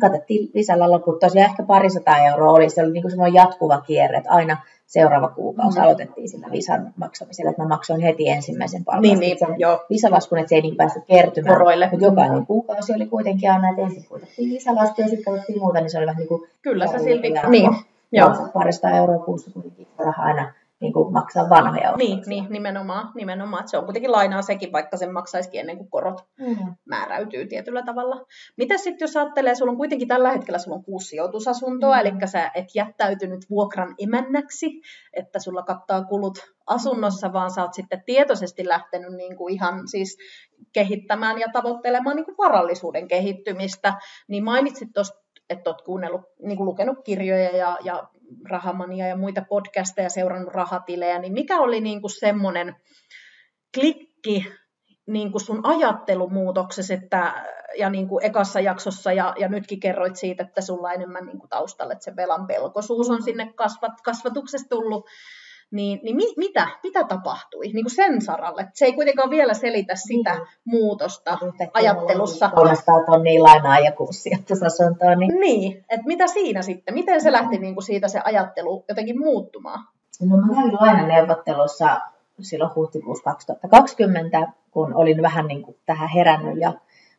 katsottiin lisällä loput. Tosiaan ehkä parisataa euroa oli, se oli niin kuin jatkuva kierre, että aina seuraava kuukausi mm. aloitettiin sillä visan maksamisella, että mä maksoin heti ensimmäisen palkan. Niin, niin, joo. Visalaskun, että se ei niin päässyt kertymään. Koroille. Mutta jokainen mm. kuukausi oli kuitenkin aina, että ensin kuitenkin lisälasku ja sitten katsottiin muuta, niin se oli vähän niin kuin... Kyllä se silti, niin. Joo. Parista euroa kuussa kuitenkin rahaa aina niin kuin maksaa vanhoja Niin, niin nimenomaan, nimenomaan. Se on kuitenkin lainaa sekin, vaikka sen maksaisikin ennen kuin korot mm. määräytyy tietyllä tavalla. Mitä sitten, jos ajattelee, sulla on kuitenkin tällä hetkellä sulla on kuusi sijoitusasuntoa, mm. eli sä et jättäytynyt vuokran emännäksi, että sulla kattaa kulut asunnossa, vaan sä oot sitten tietoisesti lähtenyt niin kuin ihan siis kehittämään ja tavoittelemaan niin kuin varallisuuden kehittymistä, niin mainitsit tuosta että olet kuunnellut, niin kuin lukenut kirjoja ja, ja Rahamania ja muita podcasteja, seurannut rahatilejä, niin mikä oli niin kuin semmoinen klikki niin kuin sun ajattelumuutoksessa, että, ja niin kuin ekassa jaksossa, ja, ja nytkin kerroit siitä, että sulla enemmän niin kuin taustalle, että se velan pelkosuus on sinne kasvat, kasvatuksessa tullut, niin, niin mi, mitä, mitä tapahtui niin kuin sen saralle? Se ei kuitenkaan vielä selitä sitä niin. muutosta Yhtäkkiä ajattelussa. 300 tonnia lainaa ja kuusi sijoitusasuntoa. Niin, niin että mitä siinä sitten? Miten se lähti niin kuin siitä se ajattelu jotenkin muuttumaan? No mä kävin lainaneuvottelussa silloin huhtikuussa 2020, kun olin vähän niin kuin tähän herännyt ja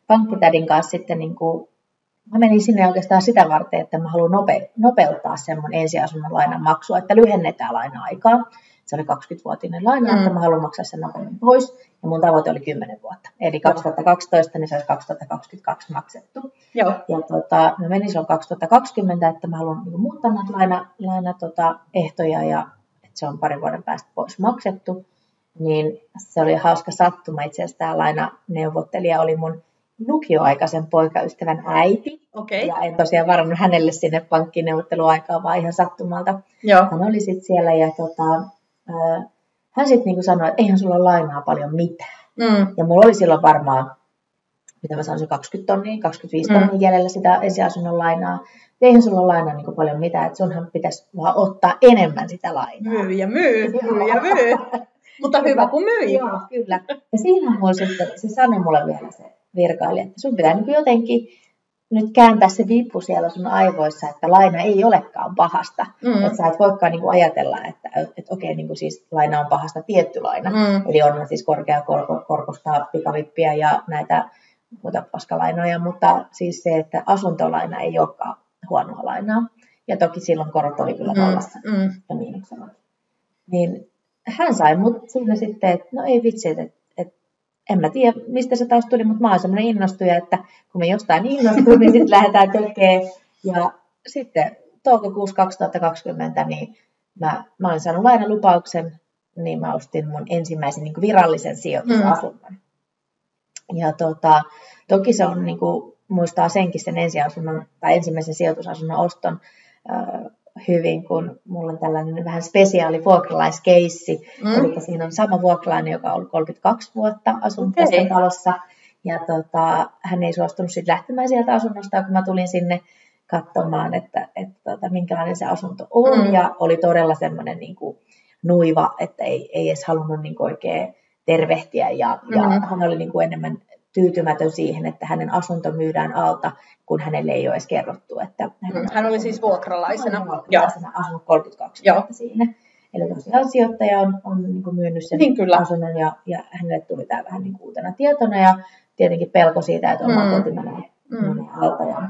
pankkitädin kanssa sitten niin kuin mä menin sinne oikeastaan sitä varten, että mä haluan nope, nopeuttaa sen mun ensiasunnon lainan maksua, että lyhennetään laina-aikaa. Se oli 20-vuotinen laina, mm. että mä haluan maksaa sen nopeammin pois. Ja mun tavoite oli 10 vuotta. Eli 2012, niin se olisi 2022 maksettu. Joo. Ja tota, mä menin silloin 2020, että mä haluan niin muuttaa näitä laina, laina tota, ehtoja ja se on parin vuoden päästä pois maksettu. Niin se oli hauska sattuma. Itse asiassa tämä lainaneuvottelija oli mun lukioaikaisen poikaystävän äiti. Okay. Ja en tosiaan varannut hänelle sinne pankkineuvotteluaikaa, vaan ihan sattumalta. Joo. Hän oli sitten siellä ja tota, hän sitten niinku sanoi, että eihän sulla lainaa paljon mitään. Mm. Ja mulla oli silloin varmaan, mitä mä sanoisin, 20 tonnia, 25 Mm. tonnia jäljellä sitä ensiasunnon lainaa. Eihän sulla ole lainaa niin paljon mitään, että sunhan pitäisi vaan ottaa enemmän sitä lainaa. Myy ja myy, myy ja myy. Mutta hyvä kun myi. Joo, kyllä. Ja siinä mulla sitten, se sanoi mulle vielä se virkailija, että sun pitää niin jotenkin nyt kääntää se vipu siellä sun aivoissa, että laina ei olekaan pahasta. Mm. Että sä et voikaan niin ajatella, että, että okei, niin siis laina on pahasta tietty laina. Mm. Eli on siis korkea korko, korkosta pikavippiä ja näitä muuta paskalainoja, mutta siis se, että asuntolaina ei olekaan huonoa lainaa. Ja toki silloin korot oli kyllä nollassa Mm. Mm. ja miinuksella. Niin hän sai mut siinä sitten, että no ei vitsi, että en mä tiedä, mistä se taas tuli, mutta mä oon semmoinen innostuja, että kun me jostain innostun, niin sitten lähdetään tekemään. Ja sitten toukokuussa 2020, niin mä, mä olin saanut lainalupauksen, niin mä ostin mun ensimmäisen niin virallisen sijoitusasunnon. Mm. Ja tota, toki se on, niin kuin, muistaa senkin sen ensiasunnon, tai ensimmäisen sijoitusasunnon oston äh, hyvin, kun mulla on tällainen vähän spesiaali vuokralaiskeissi. Mm. Eli siinä on sama vuokralainen, joka on ollut 32 vuotta asunut okay. tässä talossa. Ja tota, hän ei suostunut sitten lähtemään sieltä asunnosta, kun mä tulin sinne katsomaan, että, että tota, minkälainen se asunto on. Mm. Ja oli todella semmoinen niin kuin, nuiva, että ei, ei edes halunnut niin kuin, oikein tervehtiä. Ja, mm. ja hän oli niin kuin, enemmän tyytymätön siihen, että hänen asunto myydään alta, kun hänelle ei ole edes kerrottu. Että hän, hän oli siis vuokralaisena. Hän vuokralaisena asunut 32 Joo. vuotta siinä. Eli tosiaan sijoittaja on, on niin kuin myynyt sen niin kyllä. asunnon ja, ja hänelle tuli tämä vähän niin uutena tietona ja tietenkin pelko siitä, että oma mm. koti menee, mm. menee alta. Ja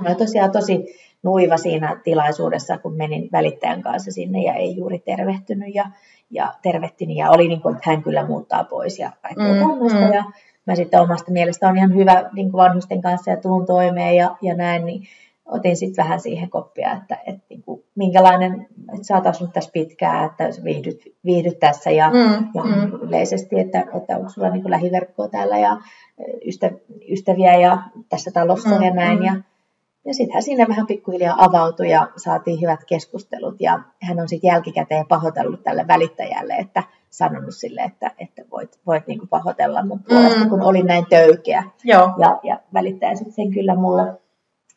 oli tosiaan tosi nuiva siinä tilaisuudessa, kun menin välittäjän kanssa sinne ja ei juuri tervehtynyt ja, ja tervehtini ja oli niin kuin, että hän kyllä muuttaa pois ja kaikkea mm. tämmöistä. Mm. Ja mä sitten omasta mielestä on ihan hyvä niin kuin vanhusten kanssa ja tuun toimeen ja, ja näin, niin otin sitten vähän siihen koppia, että, että niin kuin, minkälainen, että sä oot asunut tässä pitkään, että sä viihdyt, viihdyt tässä ja, Mm, ja mm. yleisesti, että, että onko sulla niin kuin lähiverkkoa täällä ja ystä, ystäviä ja tässä talossa Mm, ja näin. mm. Ja, ja sitten hän siinä vähän pikkuhiljaa avautui ja saatiin hyvät keskustelut ja hän on sitten jälkikäteen pahoitellut tälle välittäjälle, että sanonut sille, että, että voit, voit niinku pahoitella mun puolesta, Mm. kun olin näin töykeä. Joo. Ja, ja välittäjä sitten sen kyllä mulle,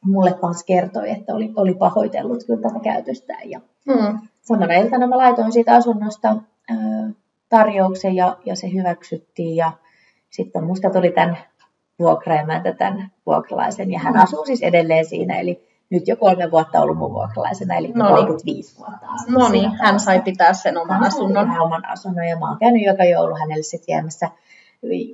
mulle kanssa kertoi, että oli, oli pahoitellut kyllä tätä käytöstään. Ja Mm. samana iltana mä laitoin siitä asunnosta ää, tarjouksen ja, ja se hyväksyttiin. Ja sitten musta tuli tämän vuokraemäntä tämän vuokralaisen ja hän Mm. asuu siis edelleen siinä. Eli nyt jo kolme vuotta ollut mun vuokralaisena, eli No niin. 35 vuotta. No niin, hän sai pitää sen oman Hän asunnon. pitää oman asunnon ja mä oon käynyt joka joulu hänelle sitten viemässä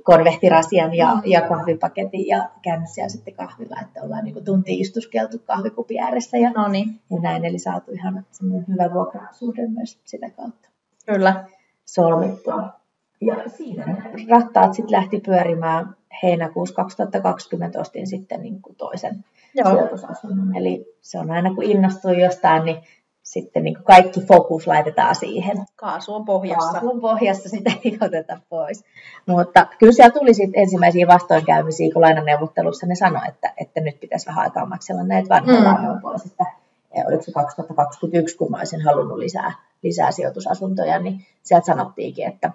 konvehtirasian ja, Mm. ja kahvipaketin ja käynyt siellä sitten kahvilla, että ollaan niin tunti istuskeltu kahvikupin ääressä ja, No niin, ja näin, eli saatu ihan semmoinen hyvä vuokrasuhde myös sitä kautta kyllä. solmittua. Ja siinä rattaat sitten lähti pyörimään heinäkuussa 2020 ostin sitten niin kuin toisen Joo. sijoitusasunnon. Eli se on aina kun innostuu jostain, niin sitten niin kaikki fokus laitetaan siihen. Kaasu on pohjassa. Kaasun pohjassa sitä ei oteta pois. Mutta kyllä siellä tuli sitten ensimmäisiä vastoinkäymisiä, kun lainaneuvottelussa ne sanoi, että, että nyt pitäisi vähän aikaa maksella näitä vanhoja Mm. mm. lainoja pois. Että, ja oliko se 2021, kun mä olisin halunnut lisää, lisää sijoitusasuntoja, niin sieltä sanottiinkin, että,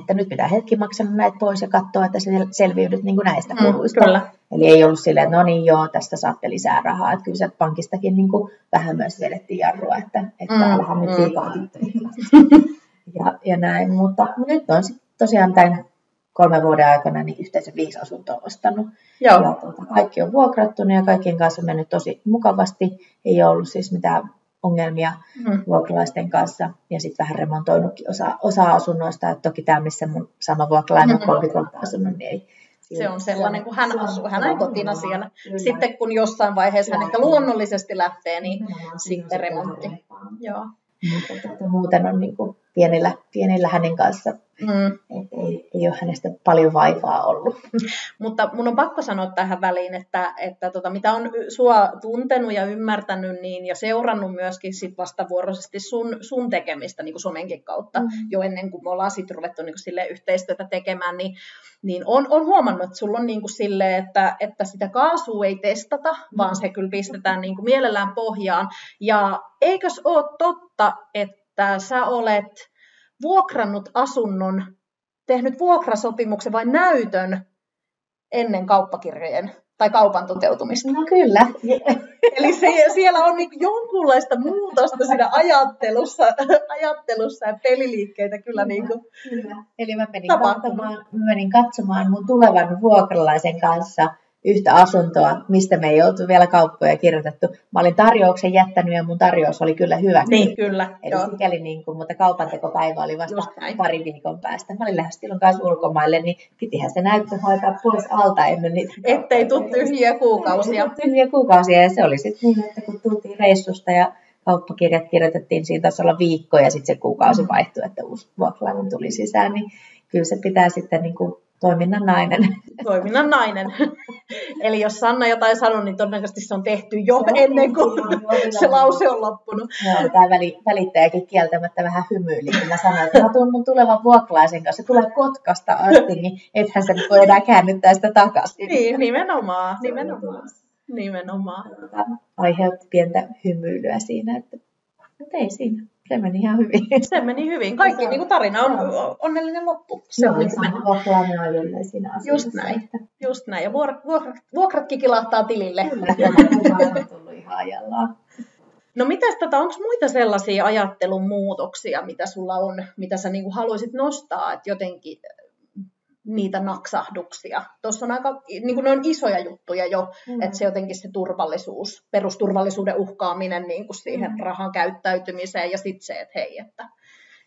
että nyt pitää hetki maksaa näitä pois ja katsoa, että sel- selviydyt niin kuin näistä Mm, kuluista. kyllä. Eli ei ollut silleen, että no niin joo, tästä saatte lisää rahaa. Että kyllä sieltä pankistakin niin kuin vähän myös vedettiin jarrua, että, että Mm, mm, nyt mm. liikaa ja, ja näin, mutta nyt on sitten tosiaan tämän kolmen vuoden aikana niin yhteensä viisi asuntoa ostanut. Joo. Ja tuota, kaikki on vuokrattunut ja kaikkien kanssa on mennyt tosi mukavasti. Ei ole ollut siis mitään ongelmia Mm. vuokralaisten kanssa ja sitten vähän remontoinutkin osa, osa asunnoista. Et toki tämä, missä mun sama vuokralainen on Mhm. 30 vuotta asunut, niin ei. Se on sellainen, kun hän se on- asuu. Hän on kotina siellä. Kyllä. Sitten kun jossain vaiheessa hän ehkä luonnollisesti lähtee, niin Nimenomaan sitten remontti. Joo. Mutta muuten on niin kuin pienillä, pienillä hänen kanssa Mm. Et ei, ei ole hänestä paljon vaivaa ollut. Mutta mun on pakko sanoa tähän väliin, että, että tota, mitä on sua tuntenut ja ymmärtänyt niin, ja seurannut myöskin sit vastavuoroisesti sun, sun tekemistä niin kuin somenkin kautta, mm. jo ennen kuin me ollaan sitten ruvettu niin kuin yhteistyötä tekemään, niin, niin on, on huomannut, että sulla on niin kuin sille, että, että sitä kaasua ei testata, mm. vaan se kyllä pistetään niin kuin mielellään pohjaan. Ja eikös ole totta, että sä olet vuokrannut asunnon, tehnyt vuokrasopimuksen vai näytön ennen kauppakirjojen tai kaupan toteutumista. No kyllä. Eli se, siellä on niin jonkunlaista muutosta siinä ajattelussa, ajattelussa ja peliliikkeitä kyllä. Niin kuin kyllä. Eli mä menin, katsomaan, mä menin katsomaan mun tulevan vuokralaisen kanssa – yhtä asuntoa, mistä me ei oltu vielä kauppoja kirjoitettu. Mä olin tarjouksen jättänyt ja mun tarjous oli kyllä hyvä. Niin, kyllä. Eli joo. sikäli niin kuin, mutta kaupantekopäivä oli vasta pari viikon päästä. Mä olin lähes silloin kanssa ulkomaille, niin pitihän se näyttö hoitaa pois alta ennen niitä. Ettei tule tyhjiä kuukausia. tyhjiä kuukausia ja se oli sitten niin, että kun tultiin reissusta ja kauppakirjat kirjoitettiin, siinä taisi olla viikko ja sitten se kuukausi mm. vaihtui, että uusi vuokralainen tuli sisään, niin kyllä se pitää sitten niin kuin toiminnan nainen. Toiminnan nainen. Eli jos Sanna jotain sanoo, niin todennäköisesti se on tehty jo no, ennen kuin se lause on loppunut. Joo, tämä väli, välittäjäkin kieltämättä vähän hymyili, mä sanoin, että mä tuun mun tulevan vuokralaisen kanssa, se tulee Kotkasta asti, niin ethän se voi enää käännyttää sitä takaisin. Niin, nimenomaan, nimenomaan. Nimenomaan. Aiheutti pientä hymyilyä siinä, että, että ei siinä se meni ihan hyvin. Se meni hyvin. Kaikki niin kuin tarina on onnellinen loppu. Se on sama siinä asiassa. Just näin. Että... Just näin. Ja vuokrat, vuokrat, vuokratkin kilahtaa tilille. Kyllä, on tullut ihan ajallaan. No mitäs tätä, onko muita sellaisia ajattelun muutoksia, mitä sulla on, mitä sä niin kuin haluaisit nostaa, että jotenkin niitä naksahduksia. Tuossa on aika, niin kuin ne on isoja juttuja jo, mm. että se jotenkin se turvallisuus, perusturvallisuuden uhkaaminen niin kuin siihen mm. rahan käyttäytymiseen ja sitten se, että hei, että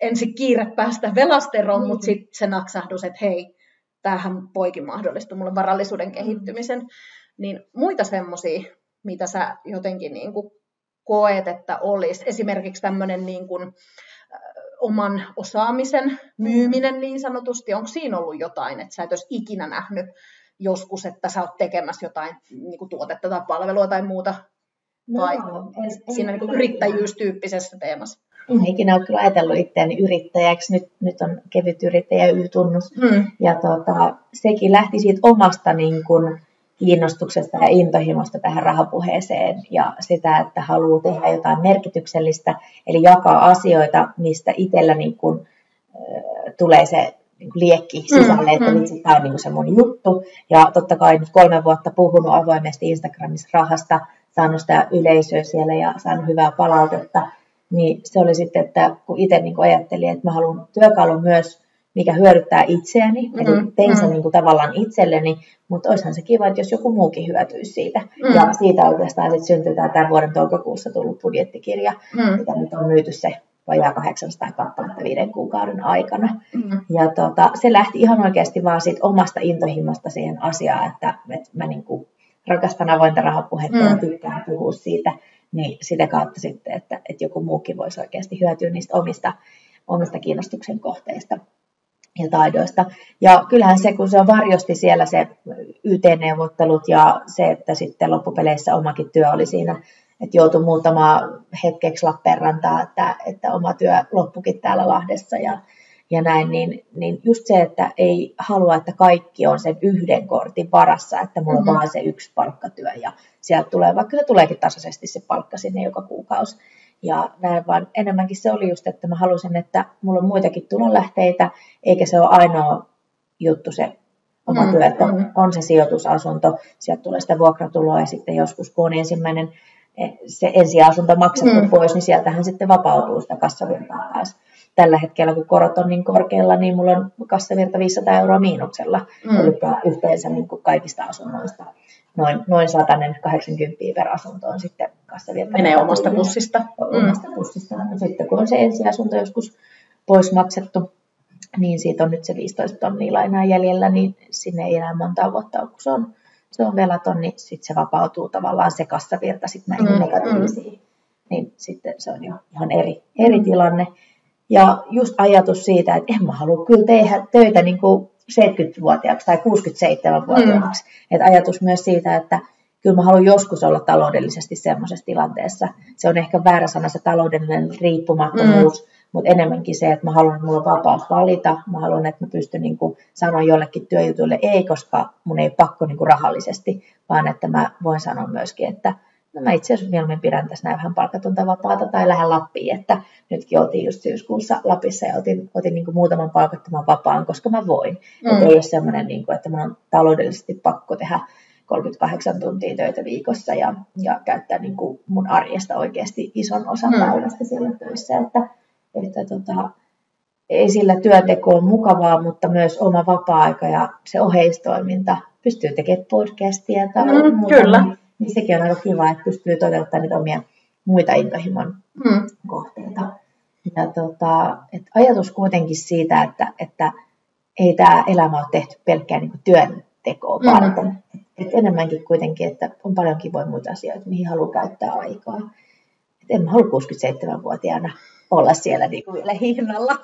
ensin kiire päästä velasteroon, mm. mutta sitten se naksahdus, että hei, tämähän poikin mahdollistuu mulle varallisuuden mm. kehittymisen. Niin muita semmoisia, mitä sä jotenkin niin kuin koet, että olisi. Esimerkiksi tämmöinen niin kuin, oman osaamisen myyminen niin sanotusti, onko siinä ollut jotain, että sä et olisi ikinä nähnyt joskus, että sä oot tekemässä jotain niin kuin tuotetta tai palvelua tai muuta, no, vai en, siinä en, niin yrittäjyystyyppisessä teemassa? En ikinä ole kyllä ajatellut itseäni yrittäjäksi. Nyt, nyt on kevyt yrittäjä Y-tunnus. Hmm. Ja tota, sekin lähti siitä omasta niin kuin, kiinnostuksesta ja intohimosta tähän rahapuheeseen ja sitä, että haluaa tehdä jotain merkityksellistä, eli jakaa asioita, mistä itsellä niin kuin, äh, tulee se niin kuin liekki sisälle, että mm, mm. tämä on niin se mun juttu. Ja totta kai nyt kolme vuotta puhunut avoimesti Instagramissa rahasta, saanut sitä yleisöä siellä ja saanut hyvää palautetta, niin se oli sitten, että kun itse niin ajattelin, että mä haluan työkalun myös mikä hyödyttää itseäni, mm-hmm. eli tein sen mm-hmm. niin kuin tavallaan itselleni, mutta olisihan se kiva, että jos joku muukin hyötyisi siitä. Mm-hmm. Ja siitä oikeastaan sitten syntyy tämä tämän vuoden toukokuussa tullut budjettikirja, mm-hmm. mitä nyt on myyty se vajaa 800 kappaletta viiden kuukauden aikana. Mm-hmm. Ja tota, se lähti ihan oikeasti vaan siitä omasta intohimosta siihen asiaan, että, että mä niin kuin rakastan avointa rahapuhetta mm-hmm. ja tykkään puhua siitä, niin sitä kautta sitten, että, että joku muukin voisi oikeasti hyötyä niistä omista, omista kiinnostuksen kohteista ja taidoista. Ja kyllähän se, kun se on varjosti siellä se YT-neuvottelut ja se, että sitten loppupeleissä omakin työ oli siinä, että joutui muutama hetkeksi Lappeenrantaa, että, että oma työ loppukin täällä Lahdessa ja, ja näin, niin, niin just se, että ei halua, että kaikki on sen yhden kortin varassa, että mulla mm-hmm. on vaan se yksi palkkatyö ja sieltä tulee, vaikka se tuleekin tasaisesti se palkka sinne joka kuukausi, ja näin, vaan enemmänkin se oli just, että mä halusin, että mulla on muitakin tulonlähteitä, eikä se ole ainoa juttu se oma mm, työ, että on, mm. on se sijoitusasunto, sieltä tulee sitä vuokratuloa ja sitten joskus kun on ensimmäinen e, se ensiasunto maksettu mm. pois, niin sieltähän sitten vapautuu sitä kassavirtaa taas. Tällä hetkellä, kun korot on niin korkealla, niin mulla on kassavirta 500 euroa miinuksella, mm. eli yhteensä niin kuin kaikista asunnoista noin, noin 180 per asunto on sitten kassavirta. Menee omasta pussista. Omasta mm. pussista. No sitten kun on se ensiasunto joskus pois maksettu, niin siitä on nyt se 15 tonnia lainaa jäljellä, niin sinne ei enää monta vuotta ole, kun se on, se on velaton, niin sitten se vapautuu tavallaan se kassavirta sitten näihin mm, negatiivisiin. Mm. Niin sitten se on jo ihan eri, eri tilanne. Ja just ajatus siitä, että en mä halua kyllä tehdä töitä niin kuin 70-vuotiaaksi tai 67-vuotiaaksi. Mm. Että ajatus myös siitä, että kyllä mä haluan joskus olla taloudellisesti semmoisessa tilanteessa. Se on ehkä väärä sana se taloudellinen riippumattomuus, mm. mutta enemmänkin se, että mä haluan, että mulla on vapaus valita. Mä haluan, että mä pystyn niin kuin sanoa jollekin työjutuille ei, koska mun ei pakko niin kuin rahallisesti, vaan että mä voin sanoa myöskin, että no mä itse asiassa mieluummin pidän tässä näin vähän palkatonta vapaata tai lähden Lappiin, että nytkin oltiin just syyskuussa Lapissa ja otin, otin niin muutaman palkattoman vapaan, koska mä voin. Mm. Että ei ole semmoinen, niin kuin, että mun on taloudellisesti pakko tehdä 38 tuntia töitä viikossa ja, ja käyttää niin kuin mun arjesta oikeasti ison osan mm. päivästä siellä töissä. Että, että tota, ei sillä työnteko on mukavaa, mutta myös oma vapaa-aika ja se oheistoiminta pystyy tekemään podcastia tai mm, muuta. Kyllä. Niin sekin on aika kiva, että pystyy toteuttamaan niitä omia muita intohimon mm. kohteita. Ja tota, et ajatus kuitenkin siitä, että, että ei tämä elämä ole tehty pelkkään niin työntekoa varten. Mm. Et enemmänkin kuitenkin, että on paljon kivoja muita asioita, mihin haluaa käyttää aikaa. Et en mä halua 67-vuotiaana olla siellä niin kuin vielä hihnalla.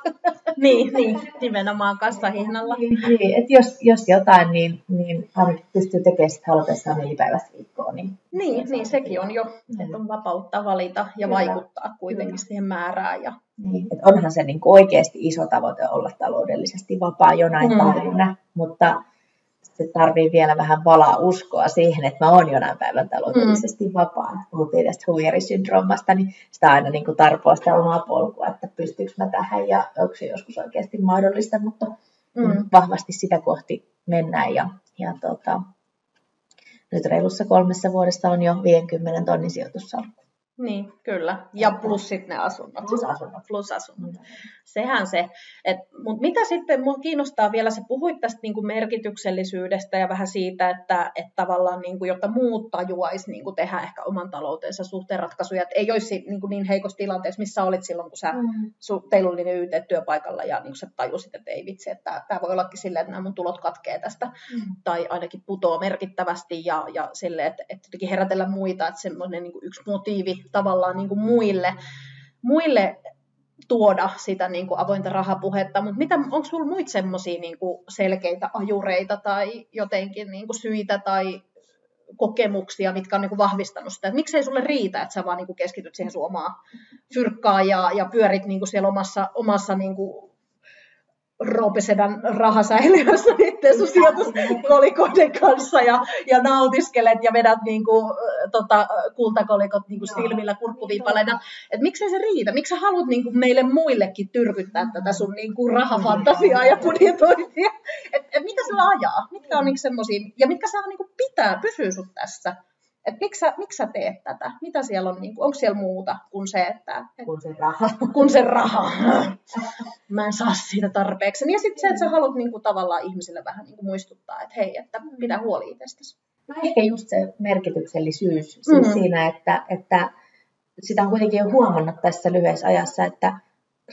niin, niin, nimenomaan kassahihnalla. Niin, niin, että jos, jos jotain, niin, niin ainakin pystyy tekemään sitä halutessaan nelipäiväistä viikkoa. Niin, niin, niin sekin on jo, että on vapautta valita ja Kyllä. vaikuttaa kuitenkin Kyllä. siihen määrään. Ja... Niin, että onhan se niin kuin oikeasti iso tavoite olla taloudellisesti vapaa jonain mm. päivänä, mutta se tarvii vielä vähän valaa uskoa siihen, että mä oon jonain päivän taloudellisesti mm. vapaa. Puhuttiin tästä huijarisyndroomasta, niin sitä aina niin kuin tarpoa sitä omaa polkua, että pystyykö mä tähän ja onko se joskus oikeasti mahdollista, mutta mm. vahvasti sitä kohti mennään. Ja, ja tota, nyt reilussa kolmessa vuodesta on jo 50 tonnin sijoitussalkku. Niin, kyllä. Ja plus sitten ne asunnot. Plus asunnot. Plus asunnot. Mm. Sehän se. Mutta mitä sitten, minua kiinnostaa vielä, sä puhuit tästä niinku merkityksellisyydestä ja vähän siitä, että et tavallaan niinku, jotta muut tajuaisi niinku tehdä ehkä oman taloutensa suhteen ratkaisuja, että ei olisi niinku niin heikossa tilanteessa, missä olit silloin, kun sä, mm. su, teillä oli ne YT työpaikalla ja niinku sä tajusit, että ei vitsi, että tämä voi ollakin silleen, että nämä mun tulot katkee tästä, mm. tai ainakin putoo merkittävästi ja, ja silleen, että, että jotenkin herätellä muita, että semmoinen niinku yksi motiivi tavallaan niin kuin muille, muille tuoda sitä niin kuin avointa rahapuhetta, mutta mitä, onko sinulla muita semmoisia niin selkeitä ajureita tai jotenkin niin kuin syitä tai kokemuksia, mitkä on niin kuin vahvistanut sitä, että miksei sulle riitä, että sä vaan niin kuin keskityt siihen sun omaan fyrkkaan ja, ja pyörit niin kuin siellä omassa, omassa niin kuin Roopesedän rahasäiliössä niiden sun sijoituskolikoiden kanssa ja, ja nautiskelet ja vedät niin kuin, tota, kultakolikot niin kuin silmillä kurkkuviipaleina. Että miksei se riitä? Miksi sä haluat niin kuin meille muillekin tyrkyttää tätä sun niin kuin rahafantasiaa ja budjetointia? Et, et mitä sillä ajaa? Mitkä on niin semmoisia, ja mitkä saa niin kuin pitää, pysyä sut tässä? Että miksi sä, miksi sä teet tätä? Mitä siellä on, niin kuin, onko siellä muuta kuin se, että... Et, kun se raha. Kun se raha. Mä en saa siitä tarpeeksi. Ja sitten se, että sä haluat niin kuin, tavallaan ihmisille vähän niin kuin, muistuttaa, että hei, että pidä huoli itsestäsi. No ehkä just se merkityksellisyys siis mm. siinä, että, että sitä on kuitenkin jo huomannut tässä lyhyessä ajassa, että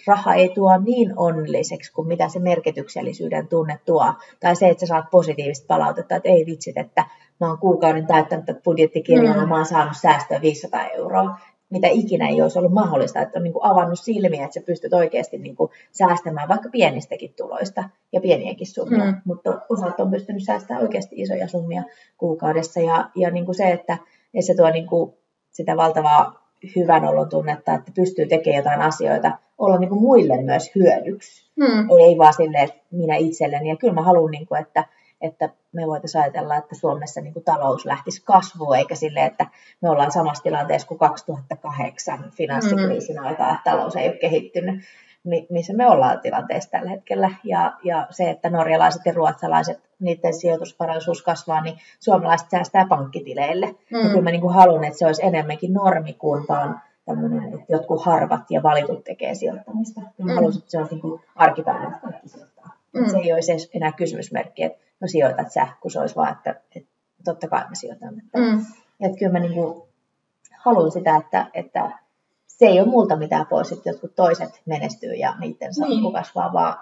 raha ei tuo niin onnelliseksi kuin mitä se merkityksellisyyden tunne tuo. Tai se, että sä saat positiivista palautetta, että ei vitsit, että mä oon kuukauden täyttänyt tätä budjettikirjaa mm. ja mä oon saanut säästöä 500 euroa. Mitä ikinä ei olisi ollut mahdollista, että on niin kuin avannut silmiä, että sä pystyt oikeasti niin kuin säästämään vaikka pienistäkin tuloista ja pieniäkin summia. Mm. Mutta osat on pystynyt säästämään oikeasti isoja summia kuukaudessa. Ja, ja niin kuin se, että, että se tuo niin kuin sitä valtavaa hyvän olon tunnetta, että pystyy tekemään jotain asioita, olla niin kuin muille myös hyödyksi. Hmm. Ei vaan silleen, että minä itselleni. Ja kyllä mä haluan, niin kuin, että, että me voitaisiin ajatella, että Suomessa niin kuin talous lähtisi kasvuun, eikä silleen, että me ollaan samassa tilanteessa kuin 2008 finanssikriisin hmm. aikaa, että talous ei ole kehittynyt missä me ollaan tilanteessa tällä hetkellä. Ja, ja se, että norjalaiset ja ruotsalaiset, niiden sijoitusvarallisuus kasvaa, niin suomalaiset säästää pankkitileille. Mm. Ja kyllä mä niin kuin haluan, että se olisi enemmänkin normi kuin vaan tämmöinen, että jotkut harvat ja valitut tekee sijoittamista. Mä mm. haluaisin, että se olisi niin arkipäivänä kaikki sijoittaa. Mm. Se ei olisi enää kysymysmerkki, että no sijoitat sä, kun se olisi vaan, että, että totta kai mä sijoitan. Että, mm. että kyllä mä niin kuin haluan sitä, että, että se ei ole multa mitään pois, että jotkut toiset menestyy ja niiden salkku niin. kasvaa, vaan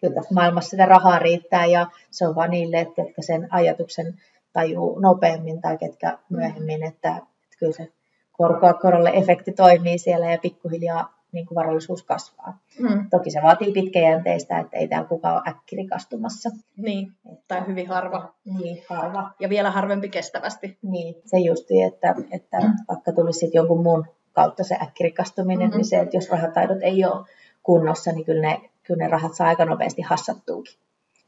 kyllä tässä maailmassa sitä rahaa riittää ja se on vaan niille, että ketkä sen ajatuksen tajuu nopeammin tai ketkä myöhemmin, että, että kyllä se korkoa korolle efekti toimii siellä ja pikkuhiljaa niin kuin varallisuus kasvaa. Mm. Toki se vaatii pitkäjänteistä, että ei täällä kukaan ole äkkirikastumassa. Niin, tai hyvin harva. Niin, harva. Ja vielä harvempi kestävästi. Niin, se justi, että, että vaikka tulisi sitten jonkun muun kautta se äkkirikastuminen, Mm-hmm. niin se, että jos rahataidot ei ole kunnossa, niin kyllä ne, kyllä ne rahat saa aika nopeasti hassattuukin.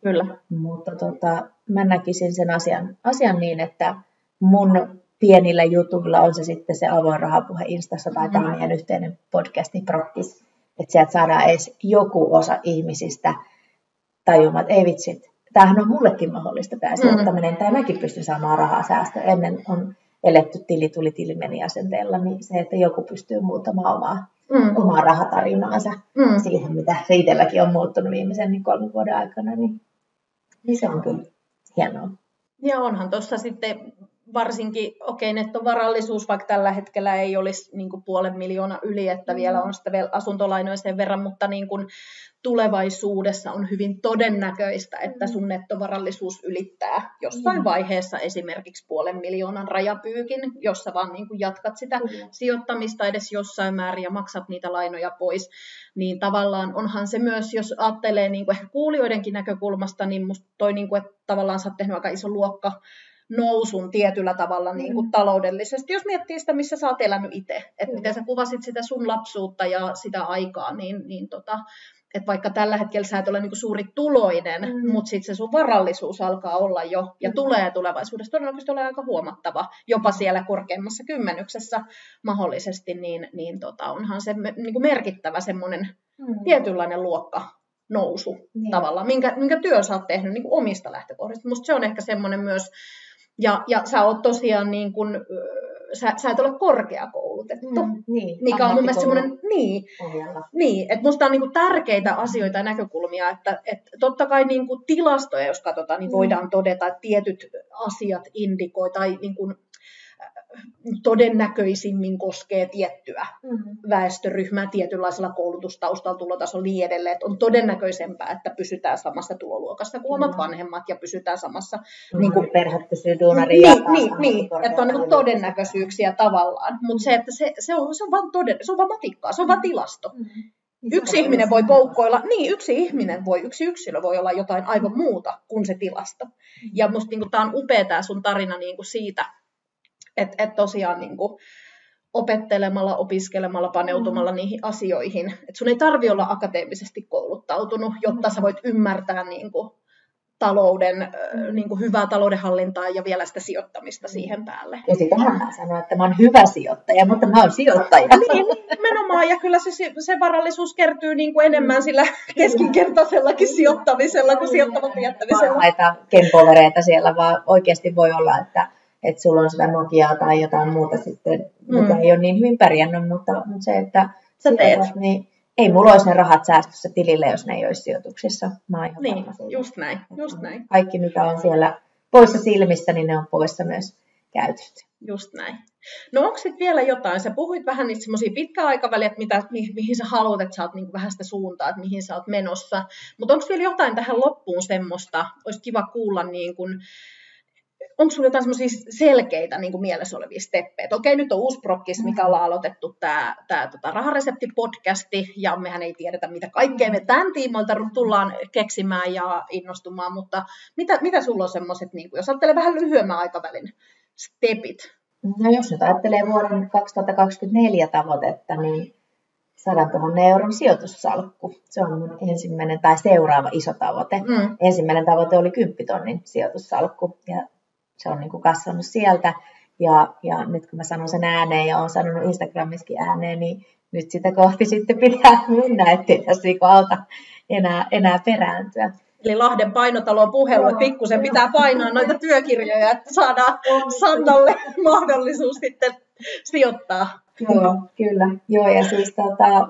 Kyllä. Mutta tota, mä näkisin sen asian, asian niin, että mun pienillä jutuilla on se sitten se avoin rahapuhe Instassa tai tämä meidän yhteinen podcasti Prottis, että sieltä saadaan edes joku osa ihmisistä tajumaan, että ei vitsi, tämähän on mullekin mahdollista tämä sijoittaminen, tai mäkin pystyn saamaan rahaa säästöä. Ennen on eletty tili tuli tili meni asenteella, niin se, että joku pystyy muuttamaan omaa, Mm. omaa rahatarinaansa Mm. siihen, mitä se itselläkin on muuttunut viimeisen niin kolmen vuoden aikana, niin, niin se on kyllä hienoa. Ja onhan tuossa sitten varsinkin, okei, nettovarallisuus, vaikka tällä hetkellä ei olisi niin kuin puolen miljoona yli, että vielä on sitä vielä asuntolainoja sen verran, mutta niin kuin tulevaisuudessa on hyvin todennäköistä, että sun nettovarallisuus ylittää jossain Mm. vaiheessa esimerkiksi puolen miljoonan rajapyykin, jossa vaan niin kuin jatkat sitä Kyllä. sijoittamista edes jossain määrin ja maksat niitä lainoja pois, niin tavallaan onhan se myös, jos ajattelee niin kuin ehkä kuulijoidenkin näkökulmasta, niin musta toi, niin kuin, että tavallaan sä oot tehnyt aika iso luokka nousun tietyllä tavalla niin kuin Mm. taloudellisesti, jos miettii sitä, missä sä oot elänyt itse, että miten sä kuvasit sitä sun lapsuutta ja sitä aikaa, niin, niin tota, että vaikka tällä hetkellä sä et ole niin suuri tuloinen, Mm. mutta sitten se sun varallisuus alkaa olla jo ja Mm. tulee tulevaisuudessa todennäköisesti ole aika huomattava, jopa siellä korkeimmassa kymmenyksessä mahdollisesti, niin, niin tota, onhan se niin kuin merkittävä semmoinen Mm. tietynlainen luokka nousu Niin. tavallaan, minkä, minkä työn sä oot tehnyt niin kuin omista lähtökohdista. Musta se on ehkä semmoinen myös, ja, ja sä oot tosiaan niin kuin, sä, sä et ole korkeakoulutettu, mm. Mm, niin, mikä on mun mielestä semmoinen, niin, niin, että musta on niinku tärkeitä asioita ja näkökulmia, että et totta kai niinku tilastoja, jos katsotaan, niin Mm. voidaan todeta, että tietyt asiat indikoi tai niinku, äh, todennäköisimmin koskee tiettyä Mm. väestöryhmää tietynlaisella koulutustaustalla, tulotasolla niin edelleen, että on todennäköisempää, että pysytään samassa tuloluokassa kuin omat Kyllä. vanhemmat ja pysytään samassa Niin Niin kuin kuin- perhe pysyy duunariin. niin, niin, niin, että on niin ammattikorkeakoulu. todennäköisyyksiä tavallaan, mutta se, että se, se, on, se on vaan toden, se on vaan matikkaa, se on vaan tilasto. Mm. Niin Yksi ihminen voi poukkoilla, niin yksi ihminen voi, yksi yksilö voi olla jotain aivan muuta kuin se tilasto. Ja musta niin tämä on upea tämä sun tarina niin kuin siitä, että et tosiaan niin kuin, opettelemalla, opiskelemalla, paneutumalla Mm. niihin asioihin. Että sun ei tarvi olla akateemisesti kouluttautunut, jotta Mm. sä voit ymmärtää niin kuin, talouden, Mm. niin kuin hyvää taloudenhallintaa ja vielä sitä sijoittamista Mm. siihen päälle. Ja sitähän mä sanoin, että mä oon hyvä sijoittaja, mutta mä oon sijoittaja. Niin, nimenomaan, ja kyllä se, se varallisuus kertyy niin kuin enemmän sillä keskinkertaisellakin sijoittamisella kuin sijoittamatta jättämisellä. Parhaita kempovereita siellä, vaan oikeasti voi olla, että, että sulla on sitä Nokiaa tai jotain muuta sitten, mm. mikä ei ole niin hyvin pärjännyt, mutta, mutta se, että Sä teet. sijoitat, niin ei mulla olisi ne rahat säästössä tilille, jos ne ei olisi sijoituksissa. Mä oon ihan Niin, just näin, just näin, Kaikki, mikä on siellä poissa silmistä, niin ne on poissa myös käytöstä. just näin. No onko sitten vielä jotain? Sä puhuit vähän niitä semmoisia pitkäaikaväliä, että mitä, mi, mihin sä haluat, että sä oot niinku vähän sitä suuntaa, että mihin sä oot menossa. Mutta onko vielä jotain tähän loppuun semmoista? Olisi kiva kuulla, niin kun, onko sulla jotain semmoisia selkeitä niin kuin mielessä olevia steppejä? Okei, nyt on uusi prokkis, mikä ollaan aloitettu tämä, tämä tota, raharesepti-podcasti, ja mehän ei tiedetä, mitä kaikkea me tämän tiimoilta tullaan keksimään ja innostumaan, mutta mitä, mitä sulla on semmoiset, niin kuin, jos ajattelee vähän lyhyemmän aikavälin stepit? No jos nyt ajattelee vuoden 2024 tavoitetta, niin 100 000 euron sijoitussalkku. Se on mun ensimmäinen tai seuraava iso tavoite. Mm. Ensimmäinen tavoite oli 10 tonnin sijoitussalkku ja se on niin kuin kasvanut sieltä. Ja, ja nyt kun mä sanon sen ääneen ja olen sanonut Instagramissakin ääneen, niin nyt sitä kohti sitten pitää mennä, ettei tässä niin auta enää, enää perääntyä. Eli Lahden painotalon puhelu, että pikkusen pitää painaa noita työkirjoja, että saadaan Sannalle mahdollisuus sitten sijoittaa. Joo, kyllä. Joo, ja siis tota,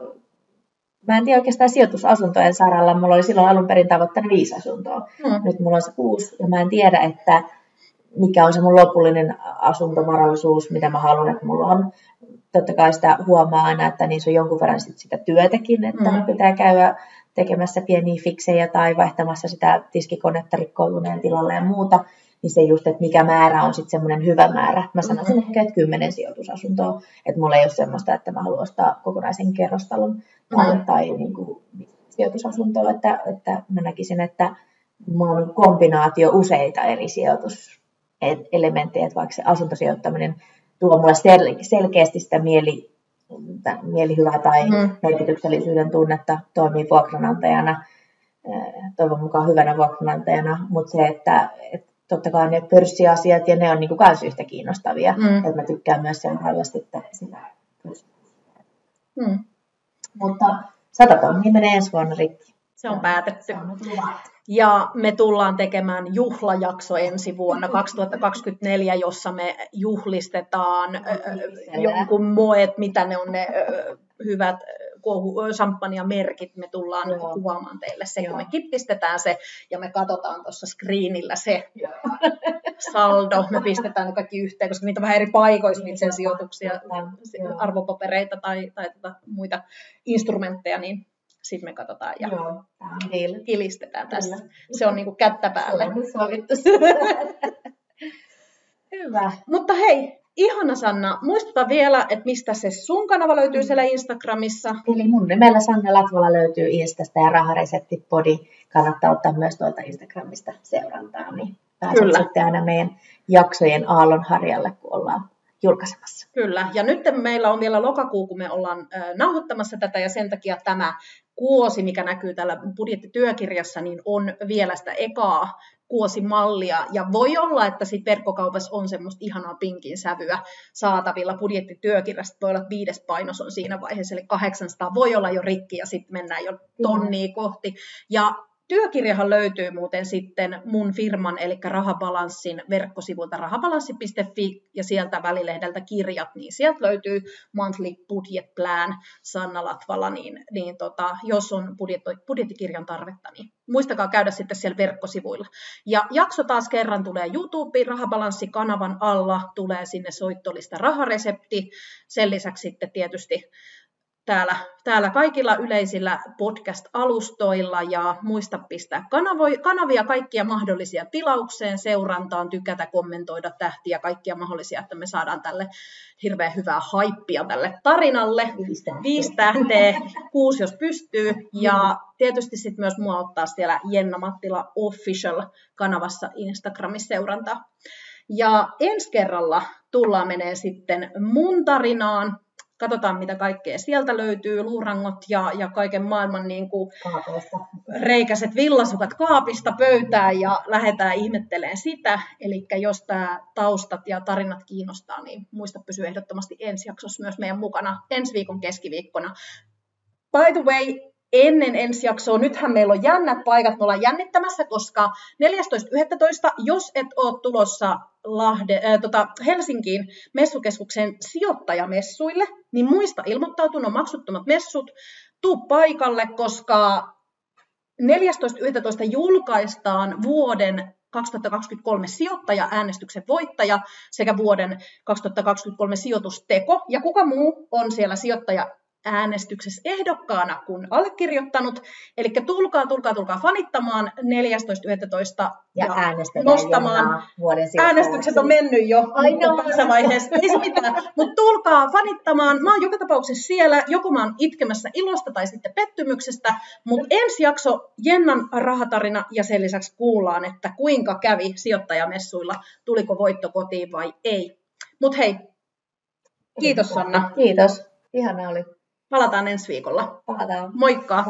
mä en tiedä oikeastaan sijoitusasuntojen saralla. Mulla oli silloin alun perin tavoitteena viisi asuntoa. Mm. Nyt mulla on se kuusi, ja mä en tiedä, että mikä on se mun lopullinen asuntovarallisuus, mitä mä haluan, että mulla on. Totta kai sitä huomaa aina, että niissä on jonkun verran sit sitä työtäkin, että Mm. pitää käydä tekemässä pieniä fiksejä tai vaihtamassa sitä tiskikonetta rikkoutuneen tilalle ja muuta. niin se just, että mikä määrä on sitten semmoinen hyvä määrä. Mä sanoisin mm-hmm. ehkä, että kymmenen sijoitusasuntoa, että mulla ei ole semmoista, että mä haluan ostaa kokonaisen kerrostalon tai, mm-hmm. tai niin kuin, sijoitusasuntoa, että, että mä näkisin, että mulla on kombinaatio useita eri sijoituselementtejä, että vaikka se asuntosijoittaminen tuo mulle sel- selkeästi sitä mieli, mielihyvää tai mm. merkityksellisyyden tunnetta, toimii vuokranantajana, toivon mukaan hyvänä vuokranantajana, mutta se, että, että totta kai ne pörssiasiat ja ne on niin myös yhtä kiinnostavia, mm. että mä tykkään myös sen sitten sitä mm. Mutta sata tonnia menee ensi vuonna rikki. Se on päätetty. Ja me tullaan tekemään juhlajakso ensi vuonna 2024, jossa me juhlistetaan jonkun moet, mitä ne on ne hyvät merkit. Me tullaan Joo. kuvaamaan teille se, Joo. kun me kippistetään se ja me katsotaan tuossa screenillä se saldo. Me pistetään ne kaikki yhteen, koska niitä on vähän eri paikoissa, niitä sen sijoituksia, arvopapereita tai, tai tota, muita instrumentteja, niin sitten me katsotaan ja Joo, kilistetään tässä. Kyllä. Se on niinku kättä päälle. Se on sovittu. Hyvä. Mutta hei, ihana Sanna, muistuta vielä, että mistä se sun kanava löytyy siellä Instagramissa. Eli mun nimellä Sanna Latvala löytyy Instasta ja Rahareseptipodi kannattaa ottaa myös tuolta Instagramista seurantaa, niin pääset Kyllä. sitten aina meidän jaksojen aallonharjalle, kun ollaan julkaisemassa. Kyllä, ja nyt meillä on vielä lokakuu, kun me ollaan nauhoittamassa tätä, ja sen takia tämä kuosi, mikä näkyy täällä budjettityökirjassa, niin on vielä sitä ekaa kuosimallia. Ja voi olla, että sit verkkokaupassa on semmoista ihanaa pinkin sävyä saatavilla. Budjettityökirjasta voi olla, että viides painos on siinä vaiheessa, eli 800 voi olla jo rikki ja sitten mennään jo tonnia kohti. Ja Työkirjahan löytyy muuten sitten mun firman, eli Rahabalanssin verkkosivulta rahabalanssi.fi ja sieltä välilehdeltä kirjat, niin sieltä löytyy Monthly Budget Plan Sanna Latvala, niin, niin tota, jos on budjettikirjan tarvetta, niin muistakaa käydä sitten siellä verkkosivuilla. Ja jakso taas kerran tulee YouTubeen, Rahabalanssi-kanavan alla tulee sinne soittolista raharesepti, sen lisäksi sitten tietysti täällä, täällä kaikilla yleisillä podcast-alustoilla ja muista pistää kanavoi, kanavia kaikkia mahdollisia tilaukseen, seurantaan, tykätä, kommentoida tähtiä, kaikkia mahdollisia, että me saadaan tälle hirveän hyvää haippia tälle tarinalle. Viisi tähteä, kuusi jos pystyy. Ja tietysti sitten myös mua ottaa siellä Jenna Mattila Official-kanavassa Instagramissa seurantaa. Ja ensi kerralla tullaan menee sitten mun tarinaan, katsotaan mitä kaikkea sieltä löytyy, luurangot ja, ja kaiken maailman niin kuin reikäiset villasukat kaapista pöytään ja lähdetään ihmettelemään sitä. Eli jos tämä taustat ja tarinat kiinnostaa, niin muista pysyä ehdottomasti ensi jaksossa myös meidän mukana ensi viikon keskiviikkona. By the way, ennen ensi jaksoa. Nythän meillä on jännät paikat, me ollaan jännittämässä, koska 14.11. jos et ole tulossa Lahde, äh, tota Helsinkiin messukeskuksen sijoittajamessuille, niin muista ilmoittautua, on maksuttomat messut, tuu paikalle, koska 14.11. julkaistaan vuoden 2023 sijoittaja-äänestyksen voittaja sekä vuoden 2023 sijoitusteko. Ja kuka muu on siellä sijoittaja äänestyksessä ehdokkaana kuin allekirjoittanut. Eli tulkaa, tulkaa, tulkaa fanittamaan 14.11. Ja, ja nostamaan. Vuoden Äänestykset on mennyt jo Aina. tässä vaiheessa. Ei se mitään. Mutta tulkaa fanittamaan. Mä oon joka tapauksessa siellä. Joko mä oon itkemässä ilosta tai sitten pettymyksestä. Mutta ensi jakso Jennan rahatarina ja sen lisäksi kuullaan, että kuinka kävi sijoittajamessuilla. Tuliko voitto kotiin vai ei. Mutta hei, kiitos Sanna. Kiitos. Ihana oli. Palataan ensi viikolla. Palataan. Moikka!